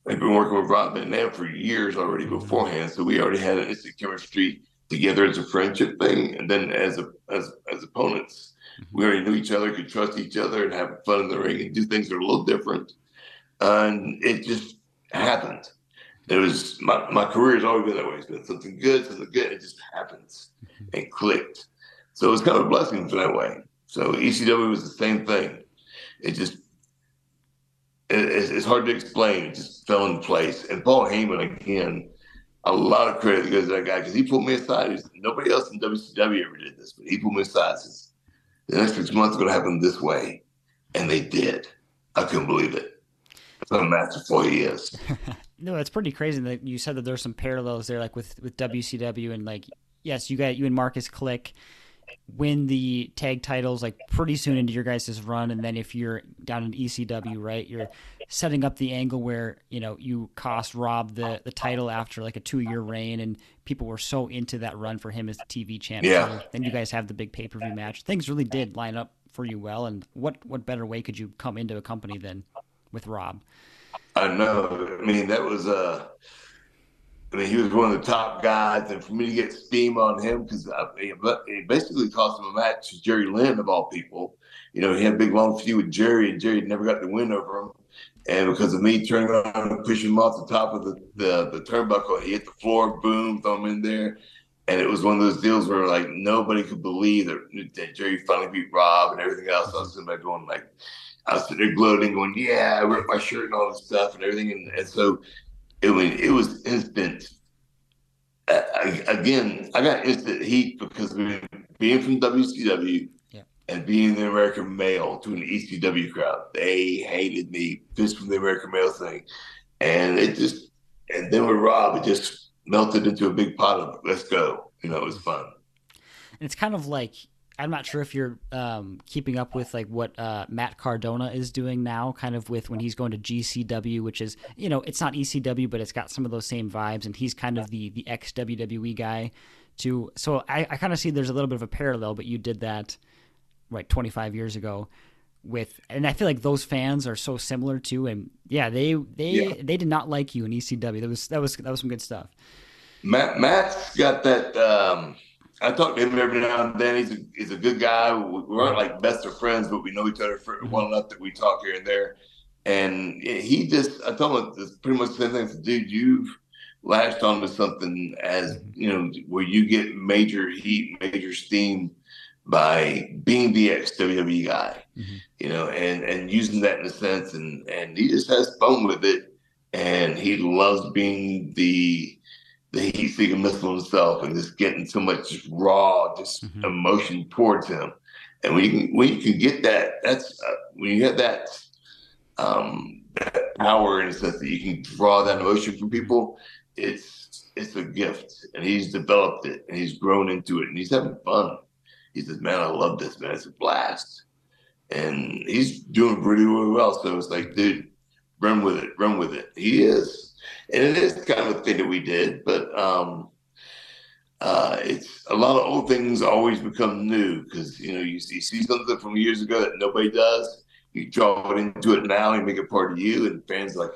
I've been working with Rob Van Dam for years already beforehand, so we already had an instant chemistry together as a friendship thing, and then as a as as opponents, we already knew each other, could trust each other, and have fun in the ring and do things that are a little different. And it just happened. It was my my career has always been that way. It's been something good, something good. It just happens and clicked. So it's kind of a blessing in that way. So ECW was the same thing. It just it's, hard to explain. It just fell in place. And Paul Heyman, again, a lot of credit goes to that guy because he pulled me aside. Nobody else in WCW ever did this, but he pulled me aside. Says, the next six months are going to happen this way. And they did. I couldn't believe it. How masterful he is. no, it's pretty crazy that you said that there's some parallels there, like with, with WCW and like, yes, you got you and Marcus Click win the tag titles like pretty soon into your guys' run, and then if you're down in ECW, right, you're setting up the angle where you know you cost Rob the the title after like a two year reign, and people were so into that run for him as the TV champion. Yeah. then you guys have the big pay per view match. Things really did line up for you well, and what what better way could you come into a company than with Rob? I know. I mean, that was uh I mean, he was one of the top guys, and for me to get steam on him because it basically cost him a match to Jerry Lynn of all people. You know, he had a big long feud with Jerry, and Jerry never got the win over him. And because of me turning around and pushing him off the top of the, the, the turnbuckle, he hit the floor, boom, throw him in there. And it was one of those deals where like nobody could believe that, that Jerry finally beat Rob and everything else. I was sitting there going like, I was sitting there gloating, going, "Yeah, I ripped my shirt and all this stuff and everything." And, and so it was it was instant. Uh, I, again, I got instant heat because being from WCW yeah. and being the American male to an ECW crowd, they hated me just from the American male thing, and it just and then with Rob, it just melted into a big pot of let's go. You know, it was fun. And it's kind of like I'm not sure if you're um, keeping up with like what uh, Matt Cardona is doing now, kind of with when he's going to GCW, which is you know it's not ECW, but it's got some of those same vibes, and he's kind of the the ex WWE guy. To so I, I kind of see there's a little bit of a parallel, but you did that right 25 years ago. with, and I feel like those fans are so similar too. And yeah, they they yeah. they did not like you in ECW. That was that was that was some good stuff. Matt Matt's got that. Um, I talk to him every now and then. He's a he's a good guy. We aren't like best of friends, but we know each other for mm-hmm. well enough that we talk here and there. And he just, I told him it's pretty much the same thing. Dude, you've latched onto something as mm-hmm. you know where you get major heat, major steam by being the ex WWE guy, mm-hmm. you know, and and using that in a sense, and and he just has fun with it, and he loves being the the heat seeking missile himself, and just getting so much raw, just mm-hmm. emotion towards him. And when you can when you can get that, that's uh, when you get that um that power in a sense that you can draw that emotion from people. It's it's a gift, and he's developed it, and he's grown into it, and he's having fun he says, "Man, I love this, man. It's a blast." And he's doing pretty well. So it's like, dude, run with it, run with it. He is, and it is kind of a thing that we did, but um, uh, it's a lot of old things always become new because you know you see, you see something from years ago that nobody does. You draw it into it now, and make it part of you, and fans like,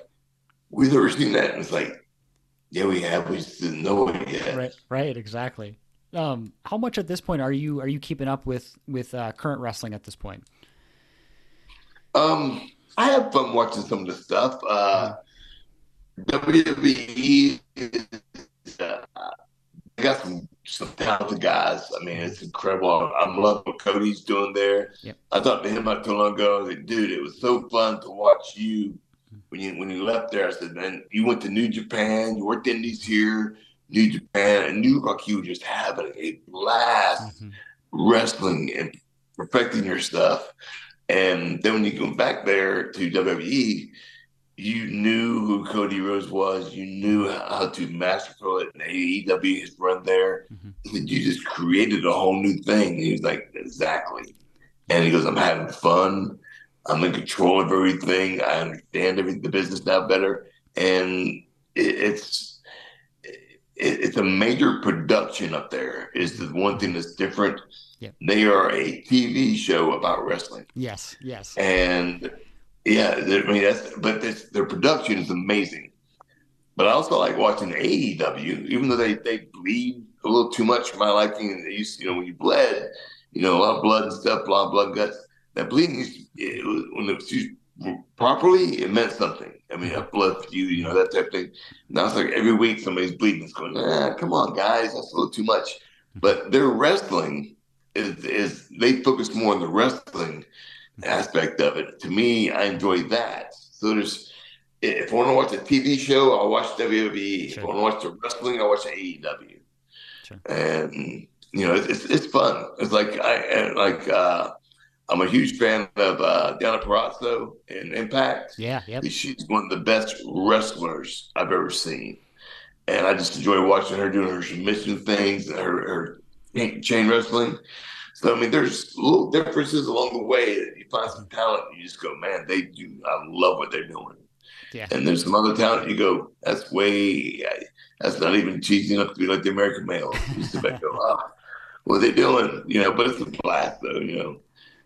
we've never seen that, and it's like, yeah, we have. We just didn't know it yet. Right, right, exactly. Um, how much at this point are you are you keeping up with with uh, current wrestling at this point? Um, I have fun watching some of the stuff. Uh, WWE, uh, got some some talented guys. I mean, it's incredible. I'm loving what Cody's doing there. Yep. I talked to him not too long ago. I was like, dude, it was so fun to watch you when you when you left there. I said, man, you went to New Japan, you worked in these here New Japan and New York, you were just having a blast mm-hmm. wrestling and perfecting your stuff. And then when you go back there to WWE, you knew who Cody Rhodes was. You knew how to masterful it. And AEW has run there. Mm-hmm. You just created a whole new thing. And he was like, exactly. And he goes, I'm having fun. I'm in control of everything. I understand everything, the business now better. And it, it's it, it's a major production up there. Is the one thing that's different. Yep. They are a TV show about wrestling. Yes, yes. And yeah, I mean that's but this, their production is amazing. But I also like watching AEW, even though they they bleed a little too much for my liking. They used, you know, when you bled, you know, a lot of blood and stuff, a lot of blood guts. That bleeding, it was, when it was used properly, it meant something. I mean, a blood feud, you know, that type of thing. Now it's like every week somebody's bleeding. It's going, ah, come on, guys, that's a little too much. But their wrestling is, is they focus more on the wrestling aspect of it. To me, I enjoy that. So there's, if I want to watch a TV show, I'll watch WWE. Sure. If I want to watch the wrestling, I'll watch AEW. Sure. And you know, it's, it's fun. It's like I like uh I'm a huge fan of uh, Deonna Purrazzo in Impact. Yeah, yep. She's one of the best wrestlers I've ever seen, and I just enjoy watching her doing her submission things and her, her chain wrestling. So I mean, there's little differences along the way that you find some talent. And you just go, man, they do. I love what they're doing. Yeah. And there's some other talent. You go, that's way. That's not even cheesy enough to be like the American male. You sit back, go, oh, (laughs) what are they doing? You know, but it's a blast, though. You know.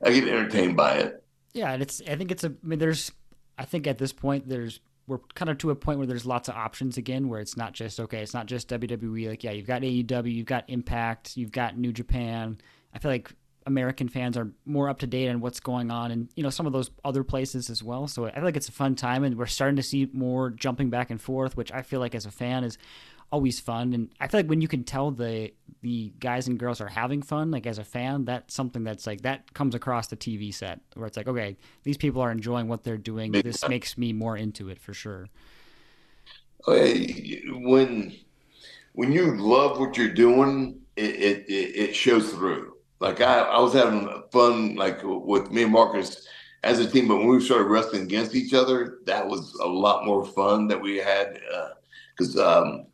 I get entertained by it. Yeah, and it's I think it's a I mean there's I think at this point there's we're kind of to a point where there's lots of options again where it's not just okay, it's not just WWE like yeah, you've got AEW, you've got Impact, you've got New Japan. I feel like American fans are more up to date on what's going on and you know some of those other places as well. So I feel like it's a fun time and we're starting to see more jumping back and forth, which I feel like as a fan is always fun. And i feel like when you can tell the the guys and girls are having fun like as a fan that's something that's like that comes across the tv set where it's like okay these people are enjoying what they're doing. This makes me more into it for sure. Uh, when when you love what you're doing it it, it shows through like I, I was having fun like with me and marcus as a team but when we started wrestling against each other that was a lot more fun that we had because uh, um,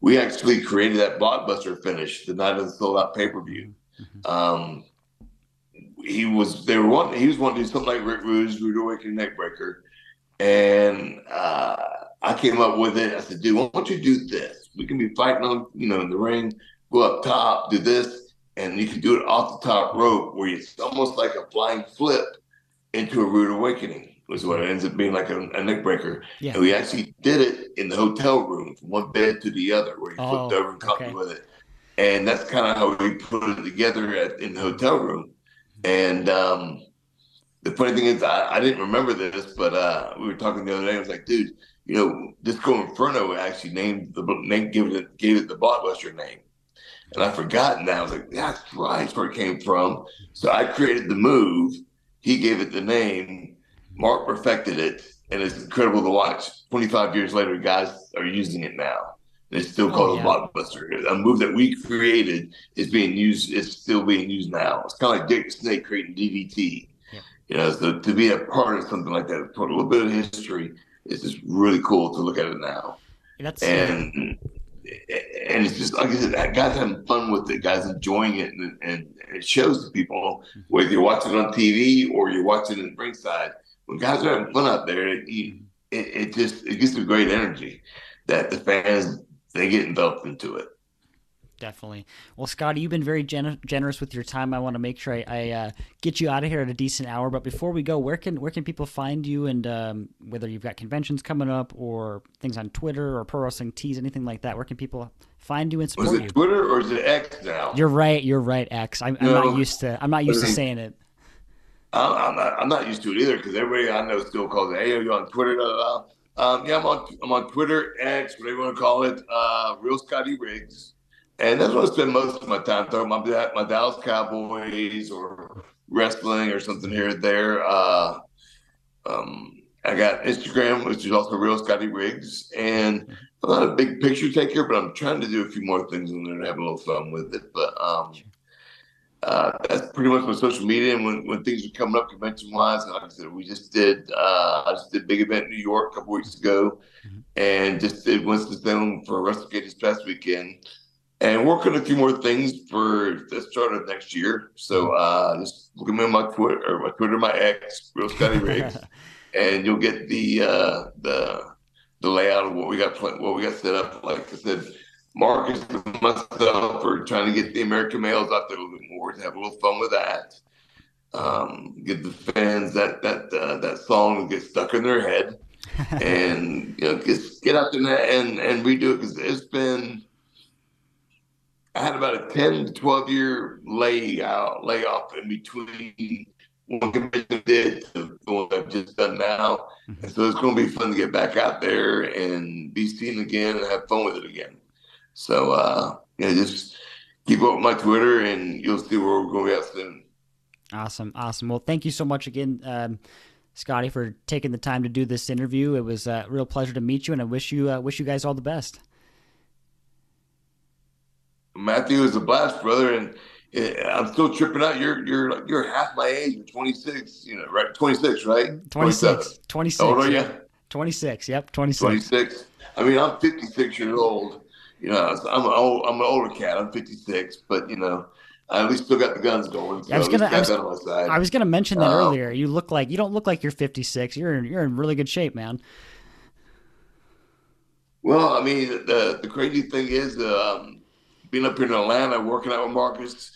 we actually created that blockbuster finish the night of the sold out pay per view. Mm-hmm. Um, he was they were wanting he was wanting to do something like Rick Rude's Rude Awakening Neckbreaker, and uh, I came up with it. I said, "Dude, why don't you do this? We can be fighting on you know in the ring, go up top, do this, and you can do it off the top rope where it's almost like a flying flip." into a rude awakening was what it ends up being like a, a neck breaker. Yeah. And we actually did it in the hotel room from one bed to the other where you Oh, flipped over and comfy okay. with it. And that's kind of how we put it together at, in the hotel room. And um, the funny thing is, I, I didn't remember this, but uh, we were talking the other day. I was like, dude, you know, Disco Inferno actually named the name, gave it, gave it the Blockbuster name. And I forgotten that. I was like, that's right, that's where it came from. So I created the move. He gave it the name. Mark perfected it. And it's incredible to watch. 25 years later, guys are using it now. It's still Oh, called yeah. a blockbuster. A move that we created is being used. It's still being used now. It's kind of like Jake Snake creating DDT. Yeah. You know, so to be a part of something like that, for a little bit of history, it's just really cool to look at it now That's and and it's just like I said, guys having fun with it, guys enjoying it, and, and it shows to people mm-hmm. whether you're watching it on TV or you're watching it ringside. When guys are having fun out there, it, mm-hmm. it, it just it gives a great energy that the fans they get enveloped into it. Definitely. Well, Scotty, you've been very gen- generous with your time. I want to make sure I, I uh, get you out of here at a decent hour. But before we go, where can where can people find you? And um, whether you've got conventions coming up or things on Twitter or Pro Wrestling Tees, anything like that, where can people find you and support Was it you? Twitter or is it X now? You're right. You're right, X. I'm, I'm not used to. I'm not used to saying it. I'm, I'm not. I'm not used to it either because everybody I know still calls it. Hey, are you on Twitter? Um, yeah, I'm on. I'm on Twitter, X, whatever you want to call it. Uh, Real Scotty Riggs, and that's where I spend most of my time talking about my, my Dallas Cowboys or wrestling or something here or there. Uh, um, I got Instagram, which is also Real Scotty Riggs, and I'm not a big picture taker, but I'm trying to do a few more things in there to have a little fun with it. But um, uh, that's pretty much my social media. And when, when things are coming up convention wise, like I said, we just did, uh, I just did a big event in New York a couple weeks ago Mhm. and just did Winston-Salem for WrestleCade this past weekend. And working on a few more things for the start of next year. So uh, just look at me on my Twitter, or my Twitter, my ex, Real Scotty Riggs, (laughs) and you'll get the uh, the the layout of what we got what we got set up. Like I said, Marcus and myself are trying to get the American males out there a little bit more to have a little fun with that. Um, give the fans that that uh, that song get stuck in their head, (laughs) and you know, just get out there and and redo it because it's been. I had about a ten to twelve year layout layoff in between one I did to the one I've just done now. And so it's going to be fun to get back out there and be seen again and have fun with it again. So, uh, yeah, just keep up with my Twitter and you'll see where we're going to be at soon. Awesome, awesome. Well, thank you so much again, um, Scotty, for taking the time to do this interview. It was a real pleasure to meet you, and I wish you uh, wish you guys all the best. Matthew is a blast, brother, and uh, I'm still tripping out. You're you're you're half my age. You're 26, you know, right? 26, right? 26, 26. How old are you? yep. 26, yep, 26. 26. I mean, I'm 56 years old. You know, I'm an old, I'm an older cat. I'm 56, but you know, I at least still got the guns going. So I was gonna- I was- on my side. I was going to mention that Uh, earlier. You look like you don't look like you're 56. You're in, you're in really good shape, man. Well, I mean, the the crazy thing is, um, being up here in Atlanta, working out with Marcus.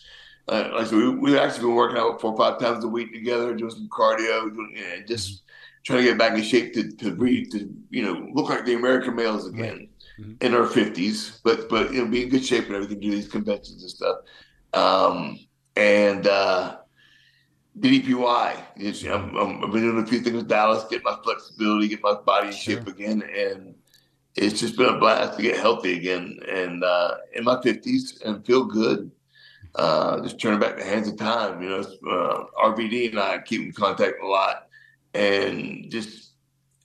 Uh, like I said, we we actually been working out four or five times a week together, doing some cardio, doing, and just trying to get back in shape to to to you know look like the American males again Mhm. in our fifties, but but you know be in good shape and everything, do these conventions and stuff. Um, and uh, DDPY, I'm, I'm, I've been doing a few things with Dallas, get my flexibility, get my body in Sure. shape again, and it's just been a blast to get healthy again and uh, in my 50s and feel good. Uh, just turning back the hands of time. You know, uh, RVD and I keep in contact a lot and just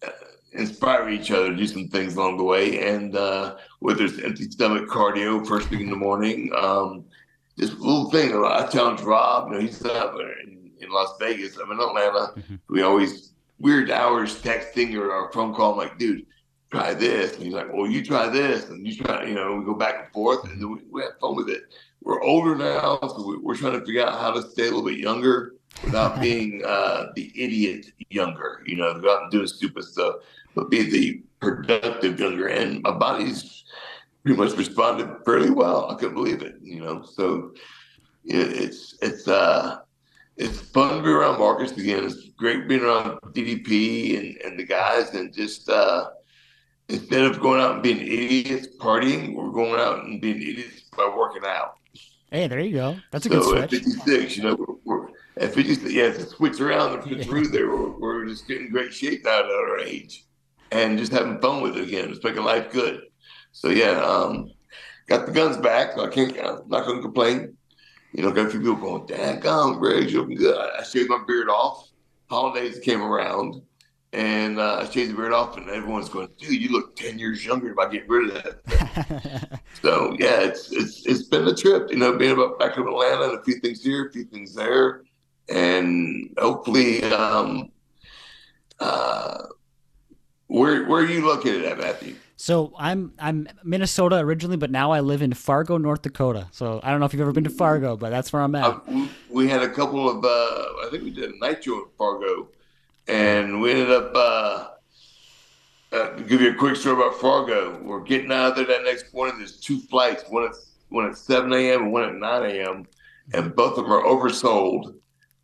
uh, inspire each other to do some things along the way. And uh, whether it's empty stomach cardio first thing in the morning, um, just a little thing. I challenge Rob. You know, he's there in, in Las Vegas. I'm in Atlanta. Mhm. We always weird hours texting or our phone call. I'm like, dude, try this. And he's like, well, you try this, and you try. You know, we go back and forth, and then we, we have fun with it. We're older now, so we, we're trying to figure out how to stay a little bit younger without (laughs) being uh, the idiot younger. You know, go out and do stupid stuff, but be the productive younger. And my body's pretty much responded fairly well. I couldn't believe it. You know, so it, it's it's uh it's fun to be around Marcus again. It's great being around DDP and, and the guys, and just uh, instead of going out and being idiots partying, we're going out and being idiots by working out. Hey, there you go. That's a so good switch. At 56, you know, we're, we're at 56, yeah, to switch around and fit through there. We're, we're just getting great shape now at our age and just having fun with it again. It's making life good. So, yeah, um, got the guns back. So I can't, I'm not going to complain. You know, got a few people going, dang, gum, Greg, you're looking good. I shaved my beard off. Holidays came around and uh, I shaved the beard off, and everyone's going, "Dude, you look ten years younger by getting rid of that." (laughs) so yeah, it's it's it's been a trip, you know, being about back in Atlanta, and a few things here, a few things there, and hopefully, um, uh, where where are you located at, Matthew? So I'm I'm Minnesota originally, but now I live in Fargo, North Dakota. So I don't know if you've ever been to Fargo, but that's where I'm at. Uh, we had a couple of, uh, I think we did a night show in Fargo and we ended up. Uh, uh, to give you a quick story about Fargo, we're getting out of there that next morning. There's two flights, one at one at 7 a.m. and one at 9 a.m. And both of them are oversold.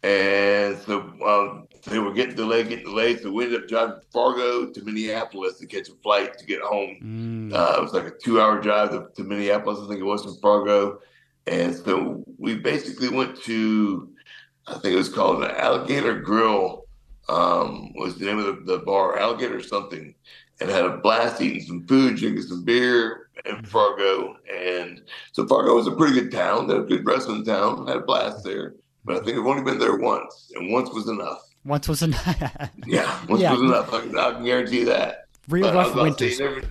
And so um, they were getting delayed, getting delayed. So we ended up driving to Fargo to Minneapolis to catch a flight to get home. Mm. Uh, it was like a two-hour drive to, to, Minneapolis, I think it was from Fargo. And so we basically went to, I think it was called an Alligator Grill um, was the name of the, the bar, Alligator or something, and had a blast eating some food, drinking some beer in. Fargo. And so Fargo was a pretty good town. Had a good wrestling town. Had a blast there. But I think I've only been there once, and once was enough. Once was enough. (laughs) yeah, once yeah. was enough. I can, I can guarantee that. Real but rough winters. You never,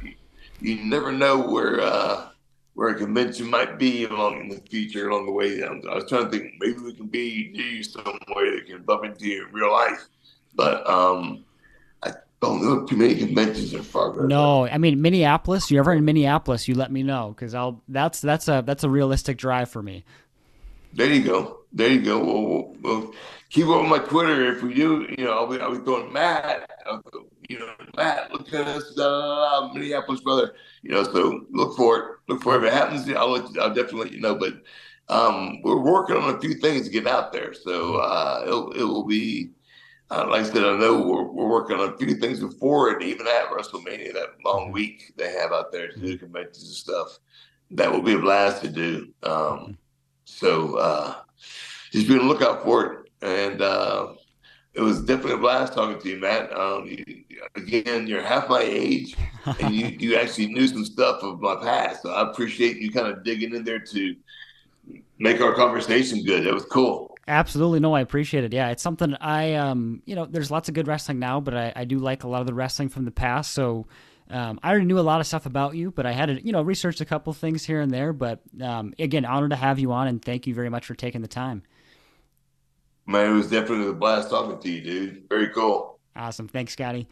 you never know where uh, where a convention might be along in the future along the way. I was trying to think maybe we can be near you somewhere that can bump into you in real life. But um, I don't know too many conventions in Fargo. No, I mean Minneapolis. You're ever in Minneapolis? You let me know because I'll. That's that's a that's a realistic drive for me. There you go. There you go. We'll, we'll, we'll keep with my Twitter. If we do, you know, I'll be, I'll be going Matt. you know, Matt, look at us, da, da, da, Minneapolis brother. You know, so look for it. Look for it. If it happens, I'll let, I'll definitely let you know. But um, we're working on a few things to get out there, so uh, it'll, it will be uh, like I said, I know we're, we're working on a few things before and even at WrestleMania, that long mm-hmm. week they have out there to do mm-hmm. conventions and stuff. That will be a blast to do. Um, mm-hmm. so uh, just be on the lookout for it. And uh, it was definitely a blast talking to you, Matt. Um, you, again, you're half my age, and you, (laughs) you actually knew some stuff of my past. So I appreciate you kind of digging in there to make our conversation good. It was cool. Absolutely. No, I appreciate it. Yeah, it's something I, um, you know, there's lots of good wrestling now, but I, I do like a lot of the wrestling from the past. So um, I already knew a lot of stuff about you, but I had to, you know, research a couple things here and there. But um, again, honored to have you on, and thank you very much for taking the time. Man, it was definitely a blast talking to you, dude. Very cool. Awesome. Thanks, Scotty.